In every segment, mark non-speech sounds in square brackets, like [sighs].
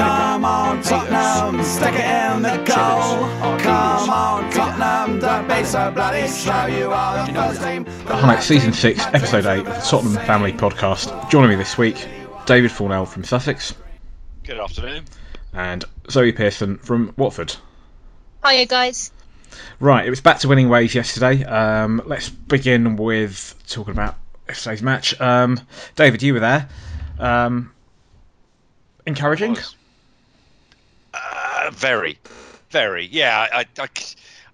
Come on, Tottenham, stick it in the goal. Come on, Tottenham, don't be so bloody slow. You are the first team. Hi, it's season 6, episode 8 of the Tottenham Family Podcast. Joining me this week, David Fornell from Sussex Good afternoon. and Zoe Pearson from Watford. Hiya, guys. Right, it was back to winning ways yesterday. Um, let's begin with talking about yesterday's match. Um, David, you were there. Um, encouraging? Was. Very, very. Yeah, I, I,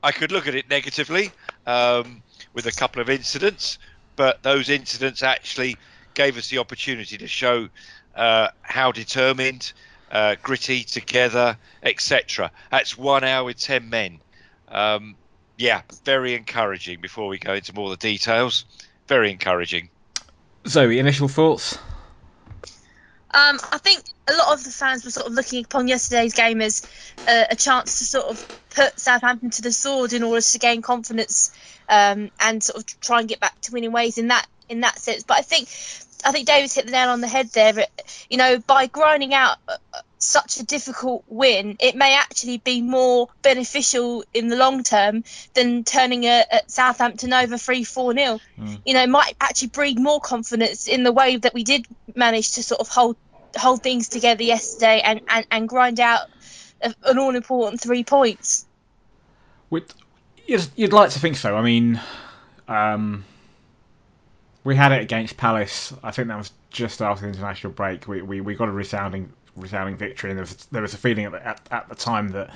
I could look at it negatively um, with a couple of incidents, but those incidents actually gave us the opportunity to show uh, how determined, uh, gritty, together, etc. That's one hour with ten men. Um, yeah, very encouraging. Before we go into more of the details, very encouraging. Zoe, initial thoughts? Um, I think a lot of the fans were sort of looking upon yesterday's game as uh, a chance to sort of put Southampton to the sword in order to gain confidence um, and sort of try and get back to winning ways in that in that sense. But I think I think David's hit the nail on the head there. You know, by grinding out uh, such a difficult win, it may actually be more beneficial in the long term than turning a, a Southampton over 3 4 0. Mm. You know, it might actually breed more confidence in the way that we did manage to sort of hold hold things together yesterday and, and, and grind out an all important three points. Would, you'd, you'd like to think so. I mean, um, we had it against Palace. I think that was just after the international break. We, we, we got a resounding resounding victory, and there was, there was a feeling at the, at, at the time that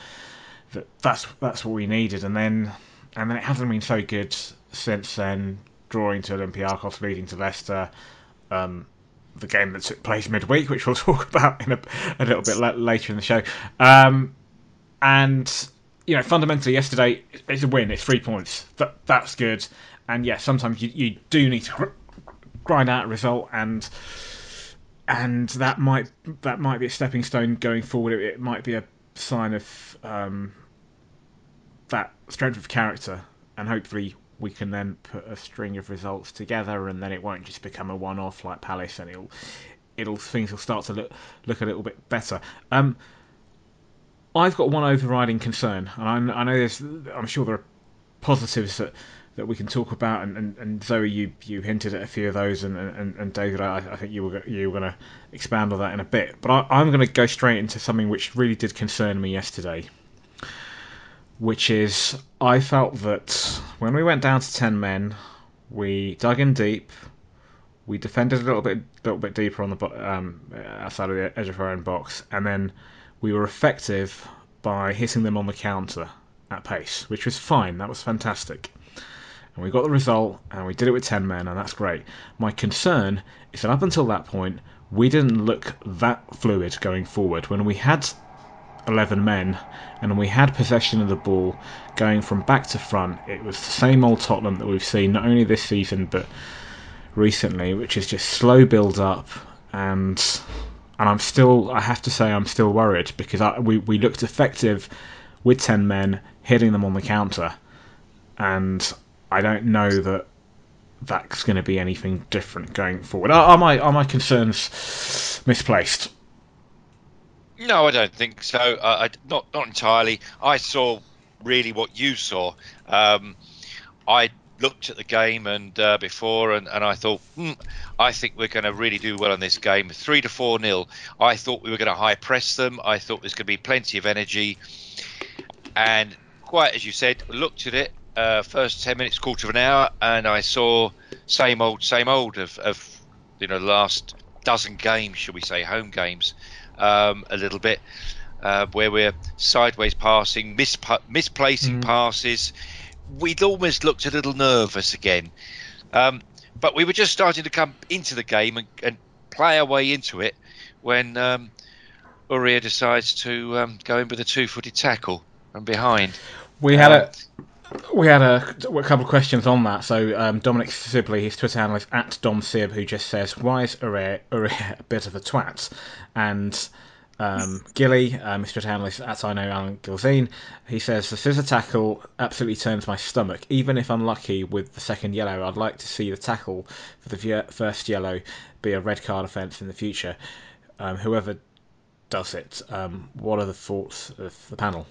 that that's that's what we needed. And then and then it hasn't been so good since then. Drawing to Olympiacos, leading to Leicester. Um, the game that took place midweek, which we'll [laughs] talk about in a, a little bit la- later in the show. Um, and you know, fundamentally, yesterday it's a win. It's three points. That that's good. And yeah, sometimes you, you do need to grind out a result, and and that might that might be a stepping stone going forward. It, it might be a sign of um, that strength of character, and hopefully we can then put a string of results together, and then it won't just become a one-off like Palace, and it'll it'll things will start to look look a little bit better. Um, I've got one overriding concern, and I, I know there's I'm sure there are positives that that we can talk about, and, and, and Zoe, you, you hinted at a few of those, and, and, and David, I, I think you were you were going to expand on that in a bit. But I, I'm going to go straight into something which really did concern me yesterday, which is I felt that when we went down to ten men, we dug in deep, we defended a little bit little bit deeper on the um, outside of the edge of our own box, and then we were effective by hitting them on the counter at pace, which was fine. That was fantastic. And we got the result and we did it with 10 men and that's great. My concern is that up until that point we didn't look that fluid going forward. When we had 11 men and we had possession of the ball going from back to front it was the same old Tottenham that we've seen not only this season but recently which is just slow build up and and I'm still I have to say I'm still worried because I, we, we looked effective with 10 men hitting them on the counter and I don't know that that's going to be anything different going forward. Are, are my are my concerns misplaced? No, I don't think so. Uh, I, not not entirely. I saw really what you saw. Um, I looked at the game and uh, before, and, and I thought, hmm, I think we're going to really do well in this game. Three to four nil. I thought we were going to high press them. I thought there's going to be plenty of energy, and quite as you said, looked at it. Uh, first ten minutes, quarter of an hour, and I saw same old, same old of, of you know the last dozen games, should we say, home games, um, a little bit, uh, where we're sideways passing, mispa- misplacing Mm. passes. We'd almost looked a little nervous again, um, but we were just starting to come into the game and, and play our way into it when um, Aurier decides to um, go in with a two-footed tackle from behind. We had a we had a, a couple of questions on that. So um, Dominic Sibley, his Twitter handle is at Dom Sib, who just says, "Why is Aurier, Aurier a bit of a twat?" And um, [laughs] Gilly, um, his Twitter handle is at I know Alan Gilzine. He says the scissor tackle absolutely turns my stomach. Even if unlucky with the second yellow, I'd like to see the tackle for the first yellow be a red card offence in the future. Um, whoever does it, um, what are the thoughts of the panel?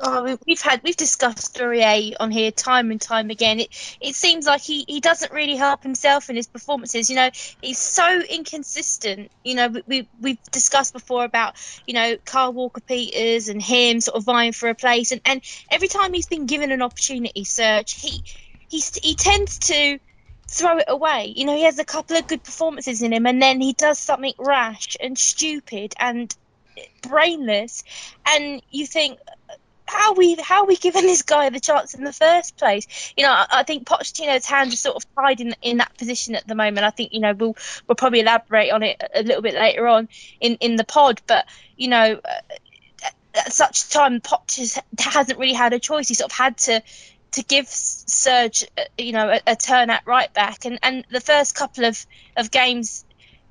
Oh, we've had we've discussed Aurier on here time and time again. It it seems like he, he doesn't really help himself in his performances. You know, he's so inconsistent. You know, we we've discussed before about you know Kyle Walker Peters and him sort of vying for a place, and, and every time he's been given an opportunity, Serge, he he he tends to throw it away. You know, he has a couple of good performances in him, and then he does something rash and stupid and brainless, and you think how we how we giving this guy the chance in the first place? You know, I, I think Pochettino's hands are sort of tied in in that position at the moment. I think you know we'll we'll probably elaborate on it a little bit later on in in the pod, but you know. Uh, at such time, Poch hasn't really had a choice. He sort of had to to give Serge, uh, you know, a, a, turn at right back, and and the first couple of of games,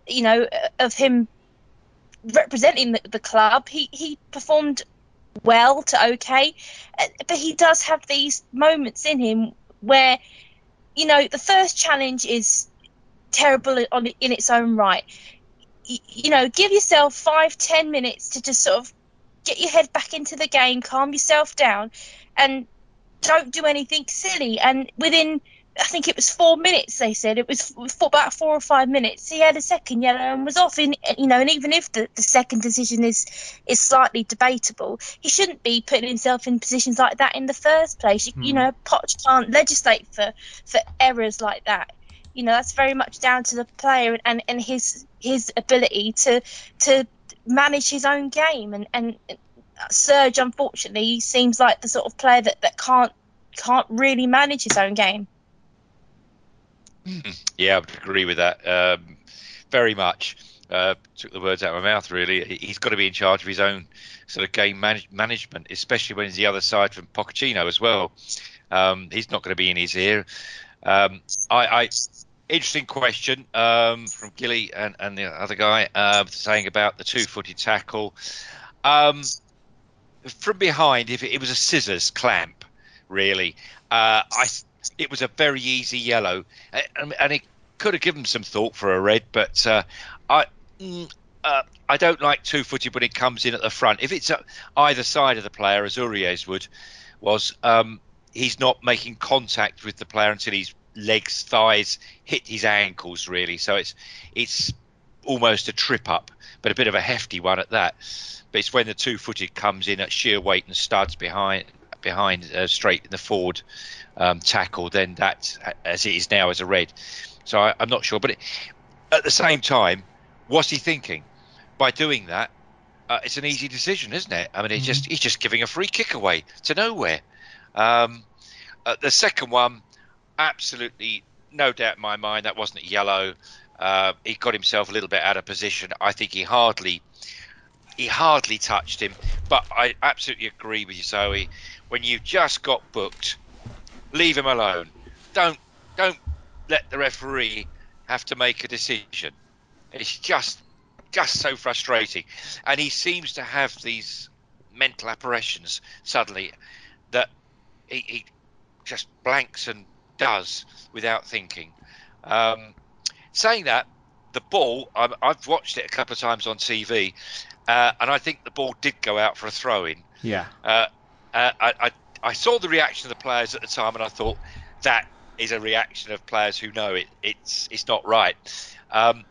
you know, of him representing the, the club, he he performed well to okay, but he does have these moments in him where, you know, the first challenge is terrible on in its own right. You, you know, give yourself five, ten minutes to just sort of get your head back into the game, calm yourself down, and don't do anything silly. And within I think it was four minutes. They said it was for about four or five minutes. He had a second yellow and was off. In you know, and even if the, the second decision is is slightly debatable, he shouldn't be putting himself in positions like that in the first place. You, you hmm. know, Poch can't legislate for for errors like that. You know, that's very much down to the player and, and his his ability to to manage his own game. And and Serge, unfortunately, seems like the sort of player that, that can't can't really manage his own game. Yeah, I would agree with that um, very much. Uh, took the words out of my mouth. Really, he's got to be in charge of his own sort of game manage- management, especially when he's the other side from Pochettino as well. Um, he's not going to be in his ear. Um, I, I, interesting question um, from Gilly and, and, the other guy uh, saying about the two-footed tackle. Um, from behind, if it, it, was a scissors clamp, really, uh, I it was a very easy yellow, and, and it could have given some thought for a red, but uh, I. Mm, uh, I don't like two-footed when it comes in at the front. If it's either side of the player, as Aurier's would, was um, he's not making contact with the player until his legs, thighs hit his ankles, really. So it's it's almost a trip up, but a bit of a hefty one at that. But it's when the two-footed comes in at sheer weight and studs behind behind uh, straight in the forward um, tackle, then that, as it is now, as a red. So I, am not sure. But it, at the same time, what's he thinking by doing that? Uh, it's an easy decision, isn't it? I mean, he's mm-hmm. just he's just giving a free kick away to nowhere. Um, uh, the second one, absolutely no doubt in my mind, that wasn't yellow. Uh, he got himself a little bit out of position. I think he hardly he hardly touched him. But I absolutely agree with you, Zoe. When you've just got booked leave him alone. Don't don't let the referee have to make a decision. It's just just so frustrating, and he seems to have these mental apparitions suddenly that he, he just blanks and does without thinking. Um, saying that, the ball i have watched it a couple of times on TV, uh, and I think the ball did go out for a throw in. Yeah. Uh, uh, I, I saw the reaction of the players at the time, and I thought that is a reaction of players who know it. It's it's not right. Um,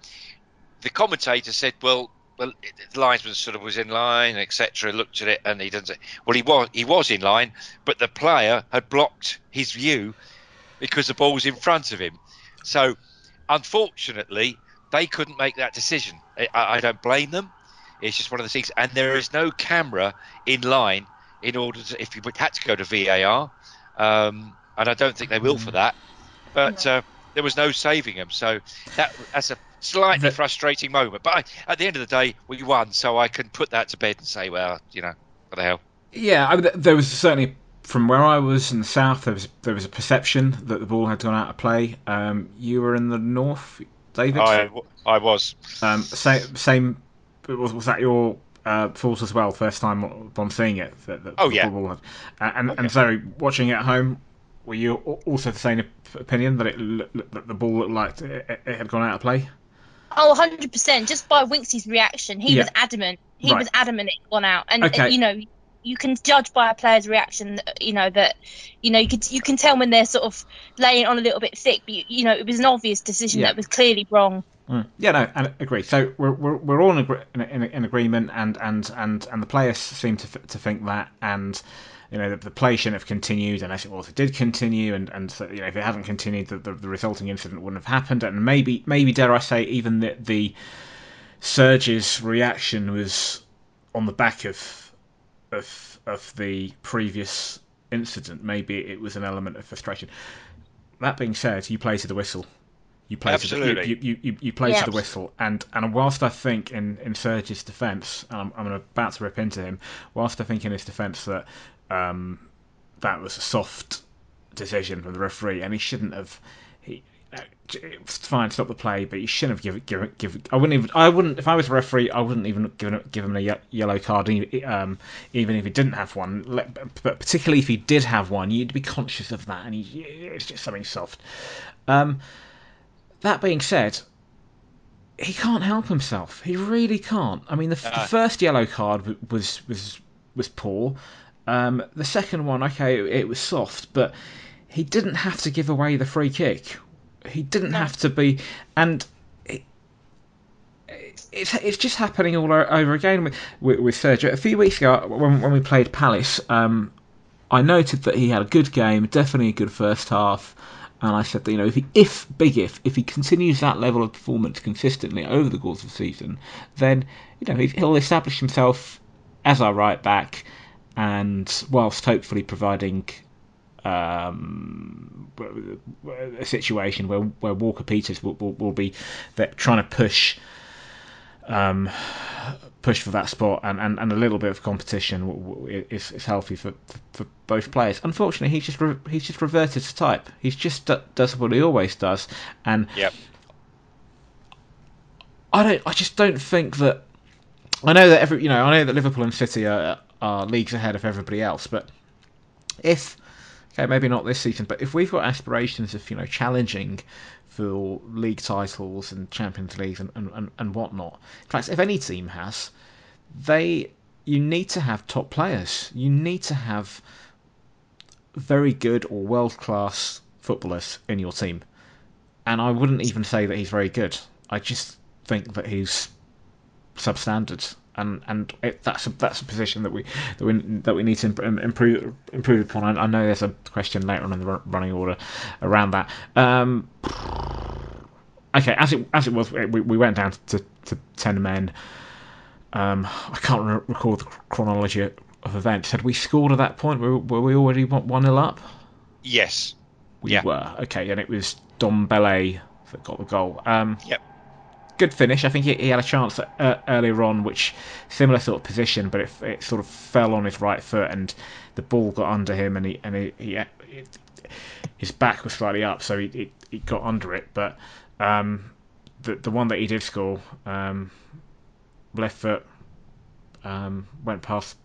the commentator said, "Well, well, the linesman sort of was in line, etc." Looked at it, and he doesn't say, "Well, he was he was in line, but the player had blocked his view because the ball was in front of him." So, unfortunately, they couldn't make that decision. I, I don't blame them. It's just one of the things, and there is no camera in line in order to, if you had to go to VAR, um, and I don't think they will for that. But uh, there was no saving them, so that that's a slightly frustrating moment. But I, at the end of the day, we won, so I can put that to bed and say, well, you know, what the hell. Yeah, I mean, there was certainly from where I was in the south. There was there was a perception that the ball had gone out of play. Um, you were in the north, David. I, I was. Um, same, same. Was, was that your uh, thought as well? First time on seeing it. That, that Oh, yeah. ball had, and Oh, and so watching it at home, were you also the same opinion that it that the ball looked like it, it had gone out of play? Oh, 100%. Just by Winksy's reaction, he Yeah. was adamant. He Right. was adamant it gone out. And, Okay. uh, you know, you can judge by a player's reaction, you know, that, you know, you, could, you can tell when they're sort of laying on a little bit thick. But, you, you know, it was an obvious decision Yeah. that was clearly wrong. Mm. Yeah, no, and agree. So we're, we're, we're all in, agree- in, in, in agreement, and, and, and, and the players seem to, to think that, and you know the, the play shouldn't have continued unless it also did continue, and, and so, you know if it hadn't continued, the, the, the resulting incident wouldn't have happened, and maybe maybe dare I say even the the Serge's reaction was on the back of of of the previous incident. Maybe it was an element of frustration. That being said, you play to the whistle. You play to the, you, you, you, you play Yeah. to the whistle, and and whilst I think in in Serge's defence, I'm, I'm about to rip into him, whilst I think in his defence that um, that was a soft decision from the referee, and he shouldn't have. He, uh, it's fine, stop the play, but you shouldn't have given given given. I wouldn't even. I wouldn't if I was a referee. I wouldn't even give him give him a ye- yellow card, e- um, even if he didn't have one. But particularly if he did have one, you'd be conscious of that, and he, it's just something soft. Um, that being said, he can't help himself. He really can't. I mean, the, f the first yellow card was was was poor. Um, the second one, okay, it was soft, but he didn't have to give away the free kick. He didn't No. have to be, and it, it's it's just happening all over again with with, with Sergio. A few weeks ago, when when we played Palace, um, I noted that he had a good game, definitely a good first half. And I said that you know if he, if big if if he continues that level of performance consistently over the course of the season, then you know he- he'll establish himself as our right back, and whilst hopefully providing um, a situation where where Walker Peters will, will, will be trying to push um, push for that spot and, and, and a little bit of competition is, is healthy for, for both players. Unfortunately, he's just re- he's just reverted to type. He's just d- does what he always does, and Yep. I don't. I just don't think that. I know that every you know I know that Liverpool and City are, are leagues ahead of everybody else, but if okay maybe not this season, but if we've got aspirations of you know challenging for league titles and Champions Leagues and, and, and, whatnot, in fact if any team has, they you need to have top players. You need to have very good or world class footballers in your team. And I wouldn't even say that he's very good. I just think that he's substandard, and and it, that's a, that's a position that we that we that we need to improve improve upon. I, I know there's a question later on in the running order around that. Um, okay, as it as it was, we, we went down to, to ten men. Um, I can't re- recall the chronology of events. Had we scored at that point? Were, were we already one 0 up? Yes. We Yeah. were okay, and it was Ndombele that got the goal. Um, Yep. Good finish. I think he, he had a chance uh, earlier on, which similar sort of position, but it, it sort of fell on his right foot, and the ball got under him, and he and he, he it, his back was slightly up, so he, he, he got under it. But um, the the one that he did score, um, left foot, um, went past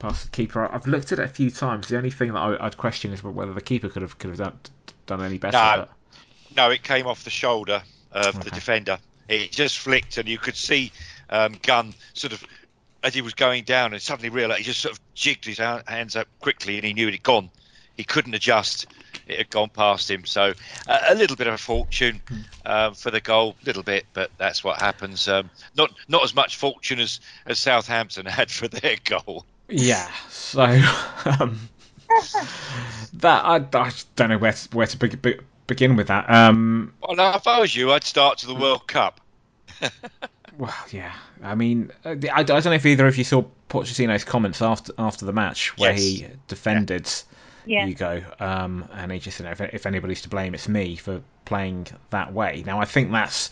past the keeper. I've looked at it a few times. The only thing that I, I'd question is whether the keeper could have could have done, done any better. No. but- No, it came off the shoulder of the defender. It just flicked, and you could see um, Gunn sort of as he was going down, and suddenly realised he just sort of jigged his hands up quickly, and he knew it had gone. He couldn't adjust; it had gone past him. So uh, a little bit of a fortune um, for the goal, little bit, but that's what happens. Um, not not as much fortune as as Southampton [laughs] had for their goal. Yeah, so [laughs] um, that I, I don't know where to, where to be, be, begin with that. Um, Well, now, if I was you, I'd start to the World Cup. Well, yeah, I mean, uh, I, I don't know if either of you saw Pochettino's comments after after the match where Yes. he defended Yeah. Hugo, um, and he just said, if, if anybody's to blame, it's me for playing that way. Now, I think that's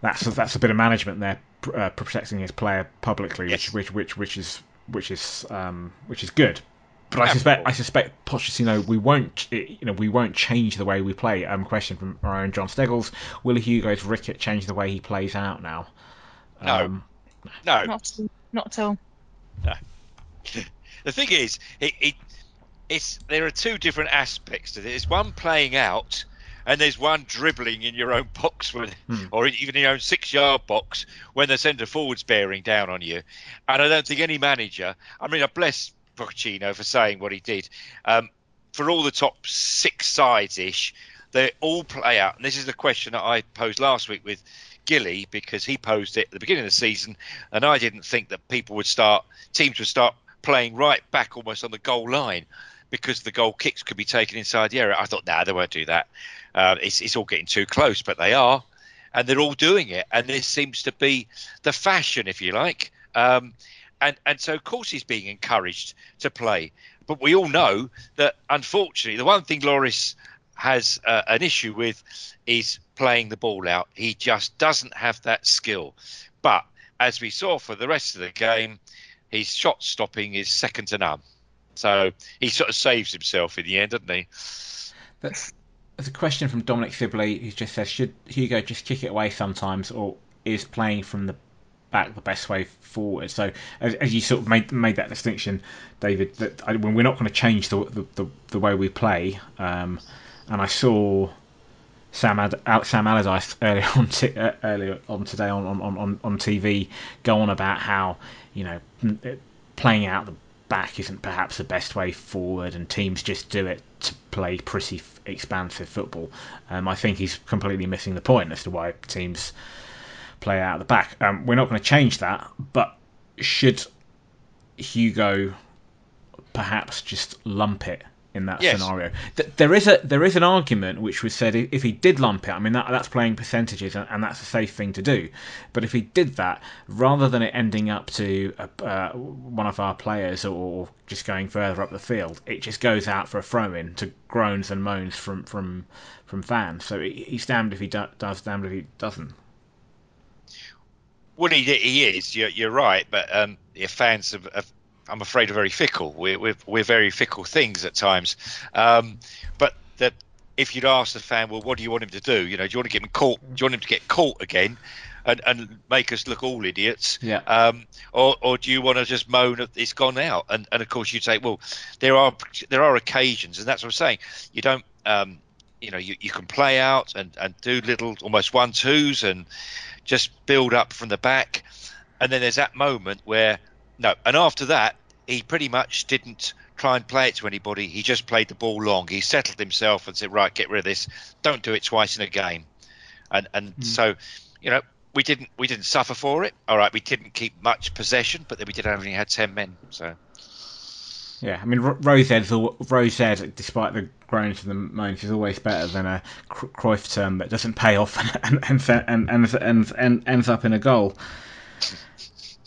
that's that's a bit of management there, uh, protecting his player publicly, Yes. which which which which is which is um, which is good. But I suspect I suspect Pochettino we won't you know we won't change the way we play. Um, question from our own John Steggles: Will Hugo's Ricket change the way he plays out now? No, Um, no. Not, not at all. [laughs] the thing is, it, it it's there are two different aspects to this. There's one playing out, and there's one dribbling in your own box, when, Hmm. or even in your own six-yard box when the centre forward's bearing down on you. And I don't think any manager. I mean, I bless Pochettino for saying what he did. Um, for all the top six sides ish, they all play out. And this is the question that I posed last week with Gilly because he posed it at the beginning of the season, and I didn't think that people would start, teams would start playing right back almost on the goal line because the goal kicks could be taken inside the area. I thought, nah, they won't do that. Uh, it's, it's all getting too close, but they are, and they're all doing it. And this seems to be the fashion, if you like. Um, and and so of course he's being encouraged to play. But we all know that unfortunately, the one thing Lloris has uh, an issue with is playing the ball out. He just doesn't have that skill. But as we saw for the rest of the game, his shot stopping is second to none. So he sort of saves himself in the end, doesn't he? There's a question from Dominic Sibley who just says, should Hugo just kick it away sometimes, or is playing from the back the best way forward? So, as, as you sort of made made that distinction, David, that I, when we're not going to change the, the, the, the way we play, um, and I saw Sam Ad, Sam Allardyce [laughs] earlier on t- uh, earlier on today on, on, on, on TV go on about how you know playing out the back isn't perhaps the best way forward, and teams just do it to play pretty f- expansive football. Um, I think he's completely missing the point as to why teams play out the back. Um, we're not going to change that, but should Hugo perhaps just lump it in that Yes. scenario? Th- there is a there is an argument which was said if he did lump it, I mean that, that's playing percentages and, and that's a safe thing to do. But if he did that, rather than it ending up to a, uh, one of our players or just going further up the field, it just goes out for a throw in to groans and moans from from from fans. So he- he's damned if he do, does, damned if he doesn't. Well, he, he is. You're, you're right, but um, your fans, have, I'm afraid, are very fickle. We're, we're, we're very fickle things at times. Um, but that if you'd ask the fan, well, what do you want him to do? You know, do you want to get him caught? Do you want him to get caught again, and, and make us look all idiots? Yeah. Um, or, or do you want to just moan that it's gone out? And, and of course, you'd say, well, there are there are occasions, and that's what I'm saying. You don't. Um, you know, you, you can play out and, and do little almost one twos and just build up from the back. And then there's that moment where no, and after that, he pretty much didn't try and play it to anybody. He just played the ball long. He settled himself and said, right, get rid of this. Don't do it twice in a game. And and hmm. so, you know, we didn't we didn't suffer for it. All right, we didn't keep much possession, but then we did only had ten men. So Yeah, I mean Ro- Row Z's al- Row Z, despite the groans and the moans, is always better than a Cr- Cruyff turn that doesn't pay off and and and and, and, and ends up in a goal.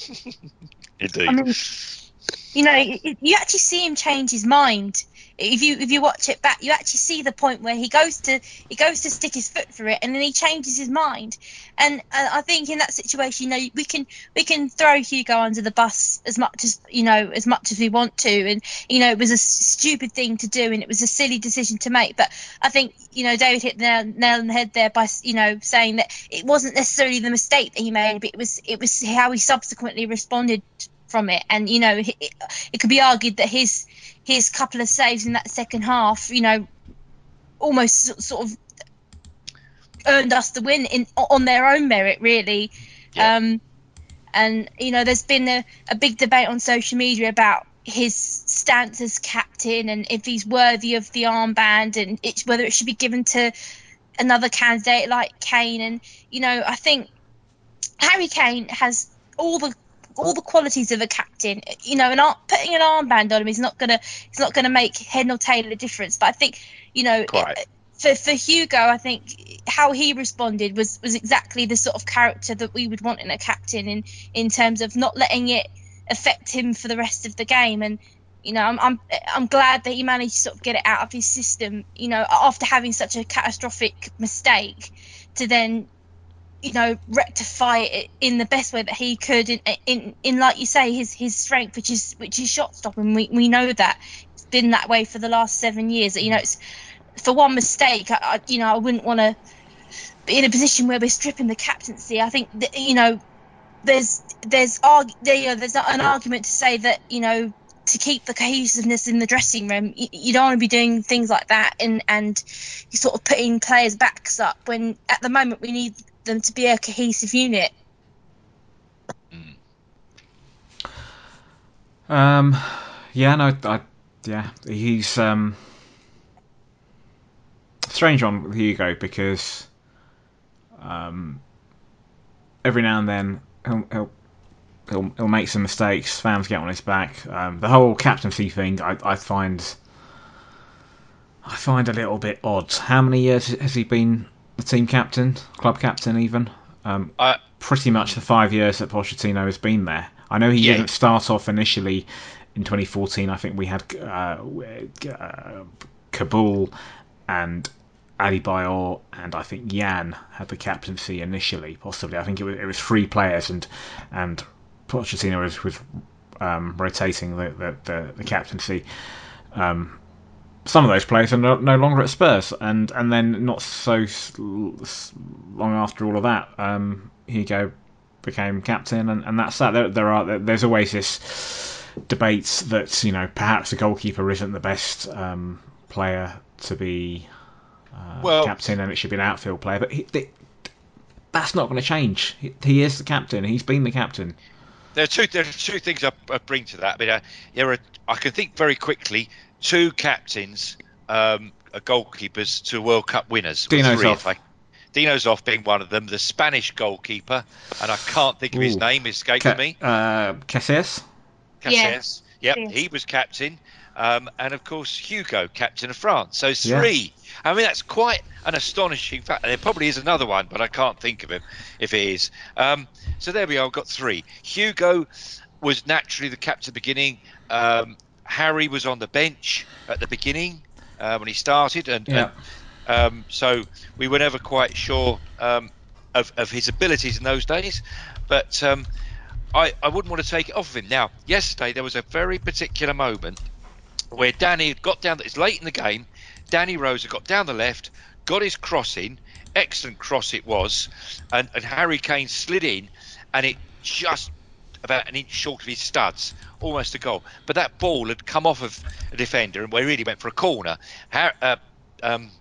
[laughs] indeed. I mean, you know, you you actually see him change his mind. If you if you watch it back, you actually see the point where he goes to he goes to stick his foot through it, and then he changes his mind. And, and I think in that situation, you know, we can we can throw Hugo under the bus as much as you know as much as we want to, and you know it was a stupid thing to do, and it was a silly decision to make. But I think you know David hit the nail, nail on the head there by you know saying that it wasn't necessarily the mistake that he made, but it was it was how he subsequently responded from it. And you know, it, it could be argued that his his couple of saves in that second half, you know, almost sort of earned us the win in on their own merit, really. Yeah. Um, and you know, there's been a, a big debate on social media about his stance as captain and if he's worthy of the armband and it's whether it should be given to another candidate like Kane. And you know, I think Harry Kane has all the all the qualities of a captain. You know, and putting an armband on him is not gonna it's not gonna make head nor tail of a difference. But I think you know. Quite. For, for Hugo, I think how he responded was, was exactly the sort of character that we would want in a captain in, in terms of not letting it affect him for the rest of the game. And you know, I'm I'm I'm glad that he managed to sort of get it out of his system. You know, after having such a catastrophic mistake, to then you know, rectify it in the best way that he could. In, in, in like you say, his his strength, which is which is shot stopping. We we know that it's been that way for the last seven years. You know, it's for one mistake. I, I you know, I wouldn't want to be in a position where we're stripping the captaincy. I think that you know, there's there's arg- there, you know, there's an argument to say that you know to keep the cohesiveness in the dressing room. You, you, don't want to be doing things like that and and sort of putting players' backs up when at the moment we need them to be a cohesive unit. Um, yeah, no, I, yeah, he's um, strange on Hugo because um, every now and then he'll, he'll he'll, he'll make some mistakes. Fans get on his back. Um, the whole captaincy thing, I, I find, I find a little bit odd. How many years has he been the team captain, club captain, even? Um, I- pretty much the five years that Pochettino has been there. I know he Yeah. didn't start off initially in 2014. I think we had uh, uh, Kaboul and Adebayor and I think Jan had the captaincy initially. Possibly, I think it was, it was three players and and Pochettino was, was um, rotating the the, the, the captaincy. Um, some of those players are no, no longer at Spurs, and and then not so long after all of that, um, Hugo became captain, and, and that's that. There, there are there's always this debates that you know perhaps the goalkeeper isn't the best um, player to be uh, Well- captain, and it should be an outfield player, but he, th that's not going to change. He, he is the captain. He's been the captain. There are two. There are two things I, I bring to that. But uh, there are. I can think very quickly. Two captains, um, uh, goalkeepers to World Cup winners. or Dino three, Zoff. I- Dino Zoff being one of them. The Spanish goalkeeper, and I can't think of his Ooh. name. Escaped Ca- me. Uh, Casillas? Yeah. Casillas. Yep, Yeah. he was captain. Um, and of course Hugo, captain of France. So it's Yeah. three. I mean that's quite an astonishing fact. There probably is another one, but I can't think of him if it is. Um, so there we are. I've got three. Hugo was naturally the captain at the beginning. Um, Harry was on the bench at the beginning uh, when he started, and, Yeah. and um, so we were never quite sure um, of, of his abilities in those days. But um, I, I wouldn't want to take it off of him. Now, yesterday there was a very particular moment where Danny had got down. It's late in the game. Danny Rose had got down the left, got his cross in. Excellent cross it was, and, and Harry Kane slid in, and it just about an inch short of his studs, almost a goal. But that ball had come off of a defender, and we really went for a corner. Har- uh, um,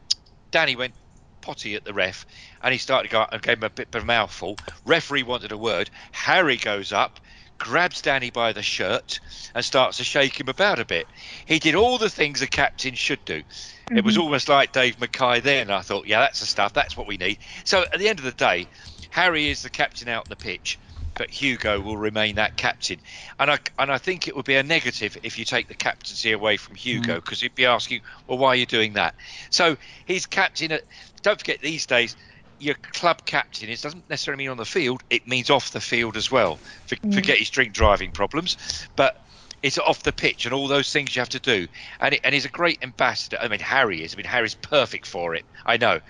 Danny went potty at the ref, and he started to go up and gave him a bit of a mouthful. Referee wanted a word. Harry goes up, grabs Danny by the shirt, and starts to shake him about a bit. He did all the things a captain should do. It was almost like Dave Mackay then. I thought, yeah, that's the stuff. That's what we need. So at the end of the day, Harry is the captain out on the pitch, but Hugo will remain that captain. And I and I think it would be a negative if you take the captaincy away from Hugo mm. because he'd be asking, well, why are you doing that? So he's captain. At, don't forget these days. Your club captain it doesn't necessarily mean on the field; it means off the field as well. For, mm. Forget his drink driving problems, but it's off the pitch and all those things you have to do. And it, and he's a great ambassador. I mean, Harry is. I mean, Harry's perfect for it. I know.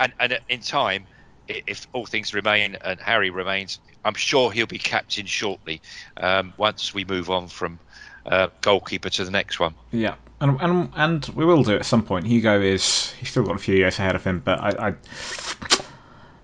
And and in time, if all things remain and Harry remains, I'm sure he'll be captain shortly. Um, once we move on from uh, goalkeeper to the next one. Yeah, and, and and we will do at some point. Hugo is he's still got a few years ahead of him, but I, I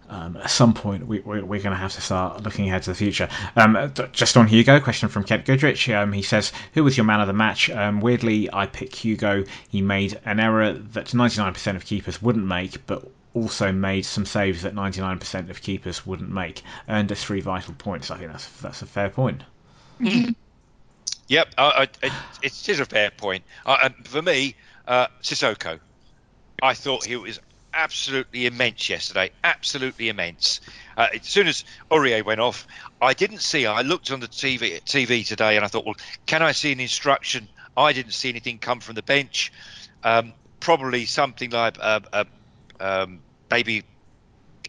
um, at some point we, we, we're going to have to start looking ahead to the future. Um, just on Hugo, question from Kent Goodrich. Um, he says, "Who was your man of the match?" Um, weirdly, I pick Hugo. He made an error that 99% of keepers wouldn't make, but also made some saves that 99% of keepers wouldn't make. Earned us three vital points. I think that's that's a fair point. [laughs] Yep, I, it, it is a fair point. Uh, for me, uh, Sissoko, I thought he was absolutely immense yesterday. Absolutely immense. Uh, as soon as Aurier went off, I didn't see. I looked on the TV TV today, and I thought, well, can I see an instruction? I didn't see anything come from the bench. Um, probably something like uh, uh, um, maybe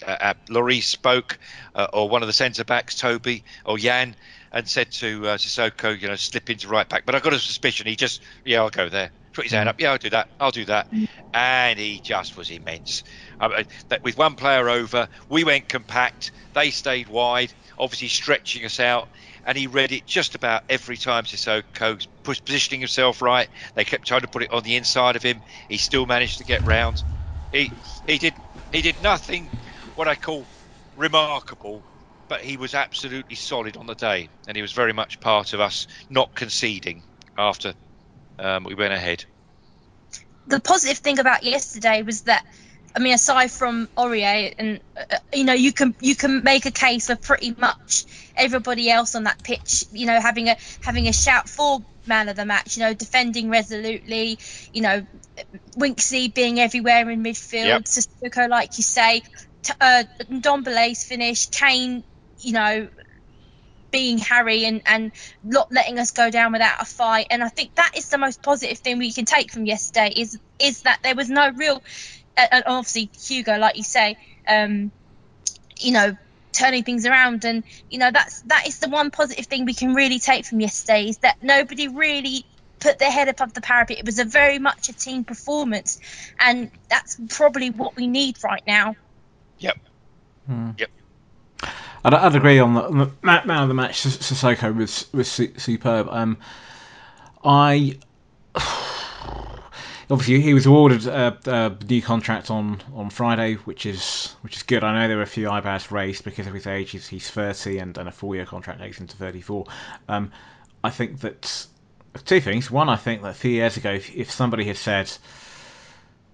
uh, uh, Lloris spoke, uh, or one of the centre backs, Toby or Jan, and said to uh, Sissoko, you know, slip into right back. But I've got a suspicion he just, yeah, I'll go there. put his hand up. Yeah, I'll do that. I'll do that. And he just was immense. Uh, that with one player over, we went compact. They stayed wide, obviously stretching us out. And he read it just about every time Sissoko was positioning himself right. They kept trying to put it on the inside of him. He still managed to get round. He he did he did nothing what I call remarkable, but he was absolutely solid on the day, and he was very much part of us not conceding after um, we went ahead. The positive thing about yesterday was that, I mean, aside from Aurier, and uh, you know, you can you can make a case for pretty much everybody else on that pitch. You know, having a having a shout for man of the match. You know, defending resolutely. You know, Winksy being everywhere in midfield. Yep. Sissoko, like you say, t- uh, Ndombele's finish. Kane, you know, being Harry and and not letting us go down without a fight. And I think that is the most positive thing we can take from yesterday is is that there was no real, and obviously Hugo, like you say, um, you know, turning things around, and you know that's that is the one positive thing we can really take from yesterday is that nobody really put their head above the parapet. It was a very much a team performance, and that's probably what we need right now. Yep. Yep. I'd, I'd agree on the, on the man of the match. S- Sissoko was was superb. Um, I [sighs] obviously he was awarded a, a new contract on, on Friday, which is which is good. I know there were a few eyebrows raised because of his age. He's, he's thirty, and, and a four year contract takes him to thirty four. Um, I think that two things. One, I think that a few years ago, if, if somebody had said.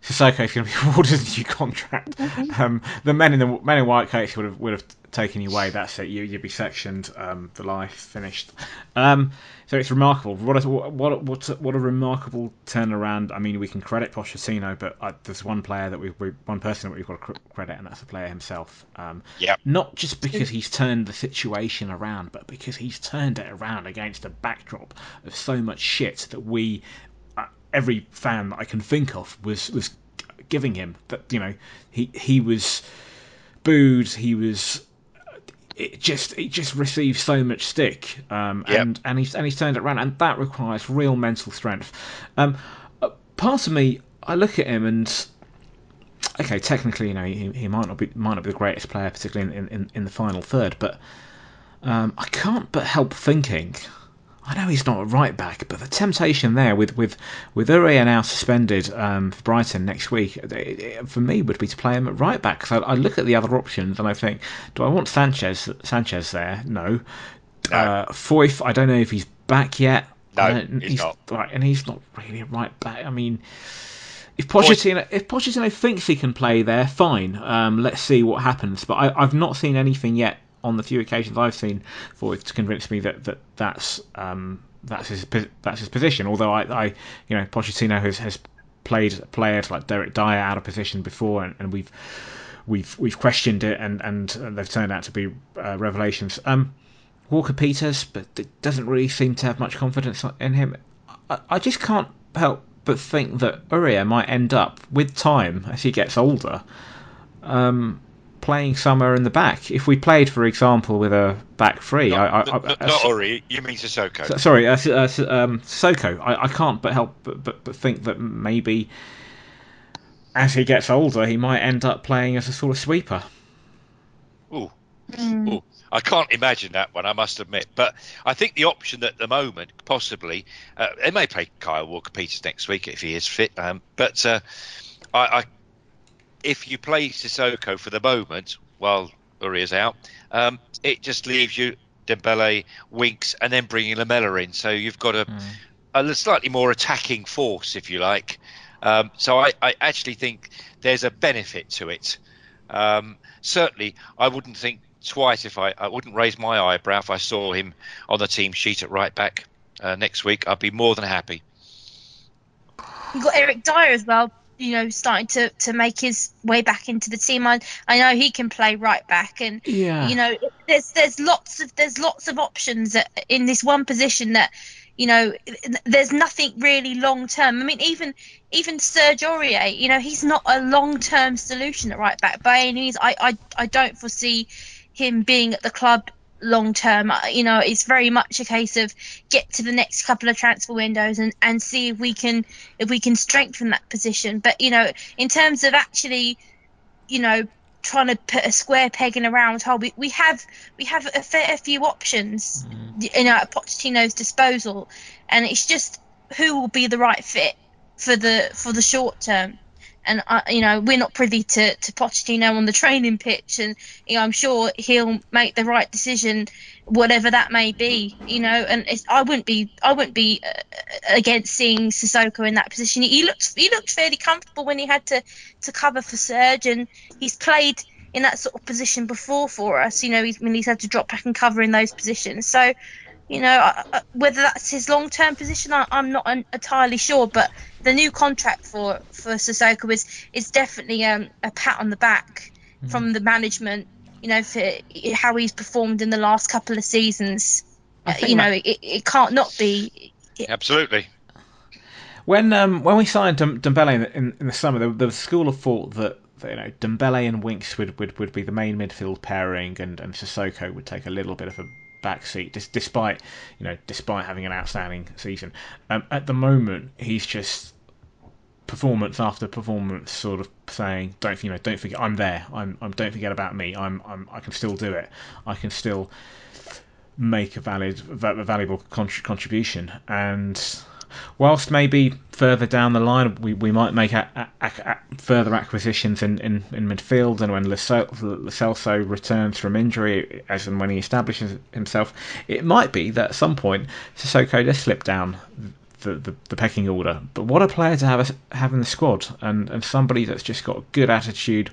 Sissoko is going to be [laughs] awarded a new contract. Um, the men in the men in white coats would have would have taken you away. That's it. You you'd be sectioned. Um, the life finished. Um, so it's remarkable. What a, what what a, what a remarkable turnaround. I mean, we can credit Pochettino, but uh, there's one player that we, we one person that we've got to credit, and that's the player himself. Um, Yep. not just because he's turned the situation around, but because he's turned it around against a backdrop of so much shit that we, every fan that I can think of, was was giving him. That you know, he he was booed. He was. It just it just received so much stick, um, Yep. and and he's and he's turned it around, and that requires real mental strength. Um, part of me, I look at him and okay, technically, you know, he, he might not be might not be the greatest player, particularly in, in, in the final third, but um, I can't but help thinking. I know he's not a right back, but the temptation there with with with Aurier now suspended um, for Brighton next week, it, it, for me would be to play him at right back. So I, I look at the other options and I think, do I want Sanchez Sanchez there? No. No. Uh, Foyth, I don't know if he's back yet. No, don't- he's not. Right, and he's not really a right back. I mean, if Pochettino if Pochettino thinks he can play there, fine. Um, let's see what happens. But I, I've not seen anything yet on the few occasions I've seen for it to convince me that, that that's um, that's his that's his position. Although I, I you know Pochettino has, has played players like Eric Dier out of position before, and, and we've we've we've questioned it, and and they've turned out to be uh, revelations. Um, Walker Peters, but it doesn't really seem to have much confidence in him. I, I just can't help but think that Aurier might end up with time as he gets older, um, playing somewhere in the back. If we played, for example, with a back three, I, I, not, I, not, not Ori, you mean Sissoko. so- sorry, uh, uh, um, Soko. I, I can't but help but, but, but think that maybe as he gets older, he might end up playing as a sort of sweeper. Ooh. Ooh. I can't imagine that one, I must admit. But I think the option at the moment, possibly, uh, they may play Kyle Walker Peters next week if he is fit. Um, but uh, I, I, if you play Sissoko for the moment while Aurier is out, um, it just leaves you Dembele, Winks, and then bringing Lamela in. So you've got a, a slightly more attacking force, if you like. Um, so I, I actually think there's a benefit to it. Um, certainly, I wouldn't think twice if I, I wouldn't raise my eyebrow if I saw him on the team sheet at right back uh, next week. I'd be more than happy. You've got Eric Dier as well, you know, starting to, to make his way back into the team. I, I know he can play right back, and Yeah. you know, there's there's lots of there's lots of options that- in this one position that, you know, there's nothing really long term. I mean, even even Serge Aurier, you know, he's not a long term solution at right back by any means. I, I I don't foresee him being at the club long term. Uh, you know, it's very much a case of get to the next couple of transfer windows and, and see if we can if we can strengthen that position. But you know, in terms of actually, you know, trying to put a square peg in a round hole, we, we have we have a fair few options, mm. you know, at Pochettino's disposal, and it's just who will be the right fit for the for the short term and uh, you know we're not privy to to Pochettino on the training pitch, and you know I'm sure he'll make the right decision, whatever that may be. You know, and I wouldn't be I wouldn't be uh, against seeing Sissoko in that position. He looked he looked fairly comfortable when he had to to cover for Serge, and he's played in that sort of position before for us. You know, he's, when he's had to drop back and cover in those positions. So you know, whether that's his long-term position, I, am not entirely sure. But the new contract for for Sissoko is is definitely um, a pat on the back mm-hmm. from the management. You know, for how he's performed in the last couple of seasons. You know, that... it, it can't not be. Absolutely. When um when we signed Ndombele in, in, in the summer, there, there was a school of thought that you know Ndombele and Winks would, would, would be the main midfield pairing, and and Sissoko would take a little bit of a backseat, despite you know despite having an outstanding season. Um, at the moment, he's just performance after performance, sort of saying, "Don't you know? Don't forget, I'm there. I'm. I'm don't forget about me. I'm. I'm. I can still do it. I can still make a valid, a valuable contribution." And whilst maybe further down the line we, we might make a, a, a, further acquisitions in, in, in midfield and when Lo Celso returns from injury as and when he establishes himself it might be that at some point Sissoko does slip down the, the, the, pecking order. But what a player to have a, have in the squad and, and somebody that's just got a good attitude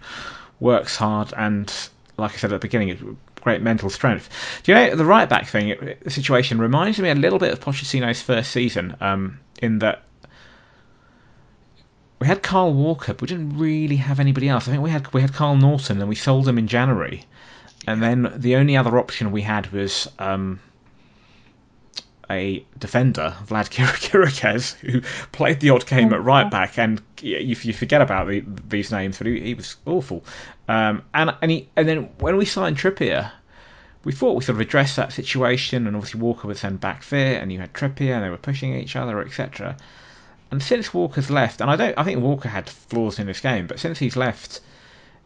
works hard and like I said at the beginning great mental strength. Do you know the right back thing? The situation reminds me a little bit of Pochettino's first season, um, in that we had Kyle Walker, but we didn't really have anybody else. I think we had we had Kyle Naughton, and we sold him in January, and then the only other option we had was. Um, a defender, Vlad [laughs] Chiriches, who played the odd game at right back, and you, you forget about the, these names, but he, he was awful. Um, and and, he, and then when we signed Trippier, we thought we sort of addressed that situation, and obviously Walker was then back fit, and you had Trippier, and they were pushing each other, etc. And since Walker's left, and I don't, I think Walker had flaws in this game, but since he's left,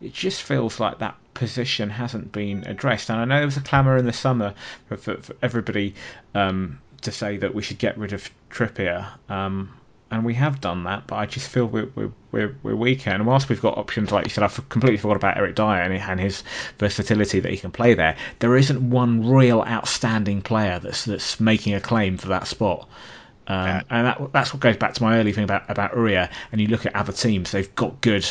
it just feels like that position hasn't been addressed. And I know there was a clamour in the summer for, for, for everybody um, to say that we should get rid of Trippier. Um, and we have done that, but I just feel we're, we're, we're, we're weaker. And whilst we've got options, like you said, I've completely forgot about Eric Dier and his versatility that he can play there. There isn't one real outstanding player that's that's making a claim for that spot. Um, yeah. And that, that's what goes back to my early thing about about Aurier. And you look at other teams; they've got good,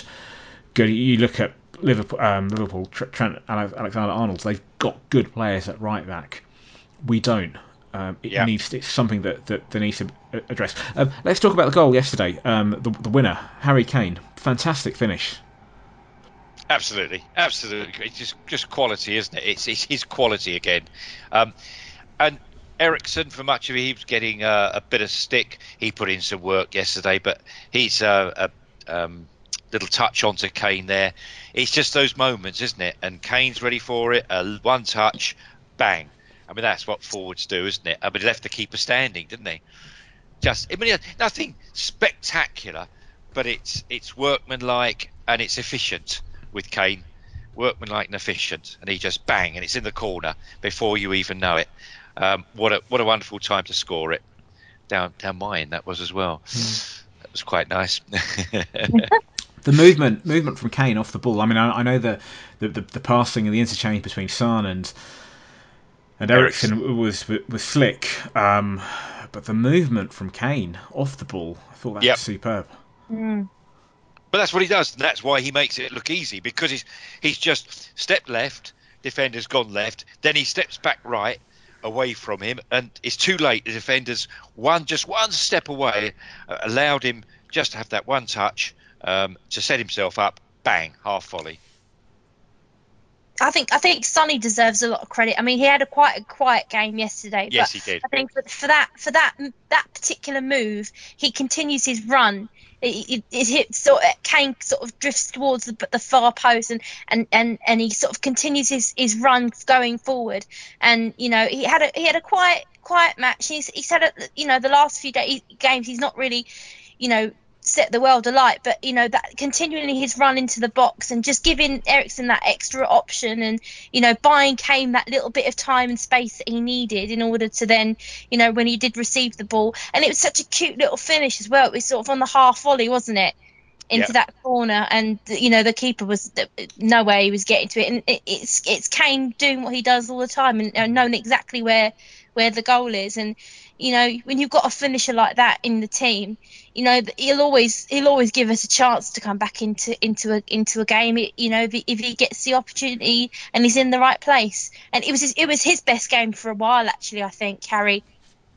good. You look at Liverpool, um, Liverpool, Trent Alexander-Arnold. They've got good players at right back. We don't. Um, it yeah. needs it's something that, that, that needs to address. Um, let's talk about the goal yesterday. Um, the, the winner, Harry Kane, fantastic finish. Absolutely, absolutely. It's just just quality, isn't it? It's, it's his quality again. Um, and Eriksen, for much of it, he was getting uh, a bit of stick. He put in some work yesterday, but he's uh, a um, little touch onto Kane there. It's just those moments, isn't it? And Kane's ready for it. Uh, one touch, bang I mean, that's what forwards do, isn't it? I mean, he left the keeper standing, didn't he? Just, I mean, nothing spectacular, but it's it's workmanlike and it's efficient with Kane. Workmanlike and efficient, and he just bang, and it's in the corner before you even know it. Um, what a what a wonderful time to score it. Down down mine that was as well. Mm. That was quite nice. [laughs] the movement movement from Kane off the ball. I mean, I, I know the, the, the the passing and the interchange between Son and and Eriksen was was slick, um, but the movement from Kane off the ball, I thought that yep. was superb. Mm. But that's what he does, and that's why he makes it look easy because he's he's just stepped left, defender's gone left, then he steps back right away from him, and it's too late. The defender's one just one step away, uh, allowed him just to have that one touch um, to set himself up. Bang, half volley. I think I think Sonny deserves a lot of credit. I mean, he had a quite a quiet game yesterday. Yes, but he did. I think for, for that for that that particular move, he continues his run. It, it, it sort of Kane sort of drifts towards the, the far post and, and, and, and he sort of continues his, his run going forward. And you know he had a he had a quiet quiet match. He's he's had a you know the last few day, games he's not really you know set the world alight. But you know that continually his run into the box and just giving Eriksen that extra option and you know buying Kane that little bit of time and space that he needed in order to then you know when he did receive the ball and it was such a cute little finish as well. It was sort of on the half volley, wasn't it? Into Yeah. that corner, and you know the keeper was no way he was getting to it, and it, it's it's Kane doing what he does all the time and uh, knowing exactly where where the goal is, and you know when you've got a finisher like that in the team, you know he'll always he'll always give us a chance to come back into into a into a game. You know if he, if he gets the opportunity and he's in the right place, and it was his, it was his best game for a while actually. I think Harry.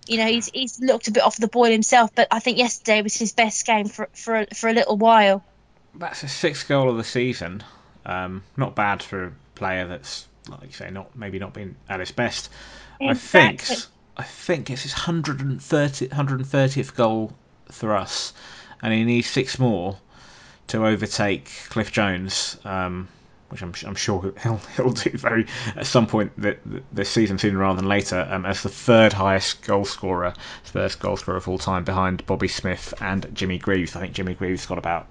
You know he's he's looked a bit off the boil himself, but I think yesterday was his best game for for a, for a little while. That's a sixth goal of the season. Um, not bad for a player that's, like you say, not maybe not been at his best. I think Exactly. I think it's his 130, 130th goal for us, and he needs six more to overtake Cliff Jones, um, which I'm, I'm sure [laughs] he'll he'll do very at some point th- th- this season, sooner rather than later, um, as the third highest goal scorer, Spurs goal scorer of all time, behind Bobby Smith and Jimmy Greaves. I think Jimmy Greaves got about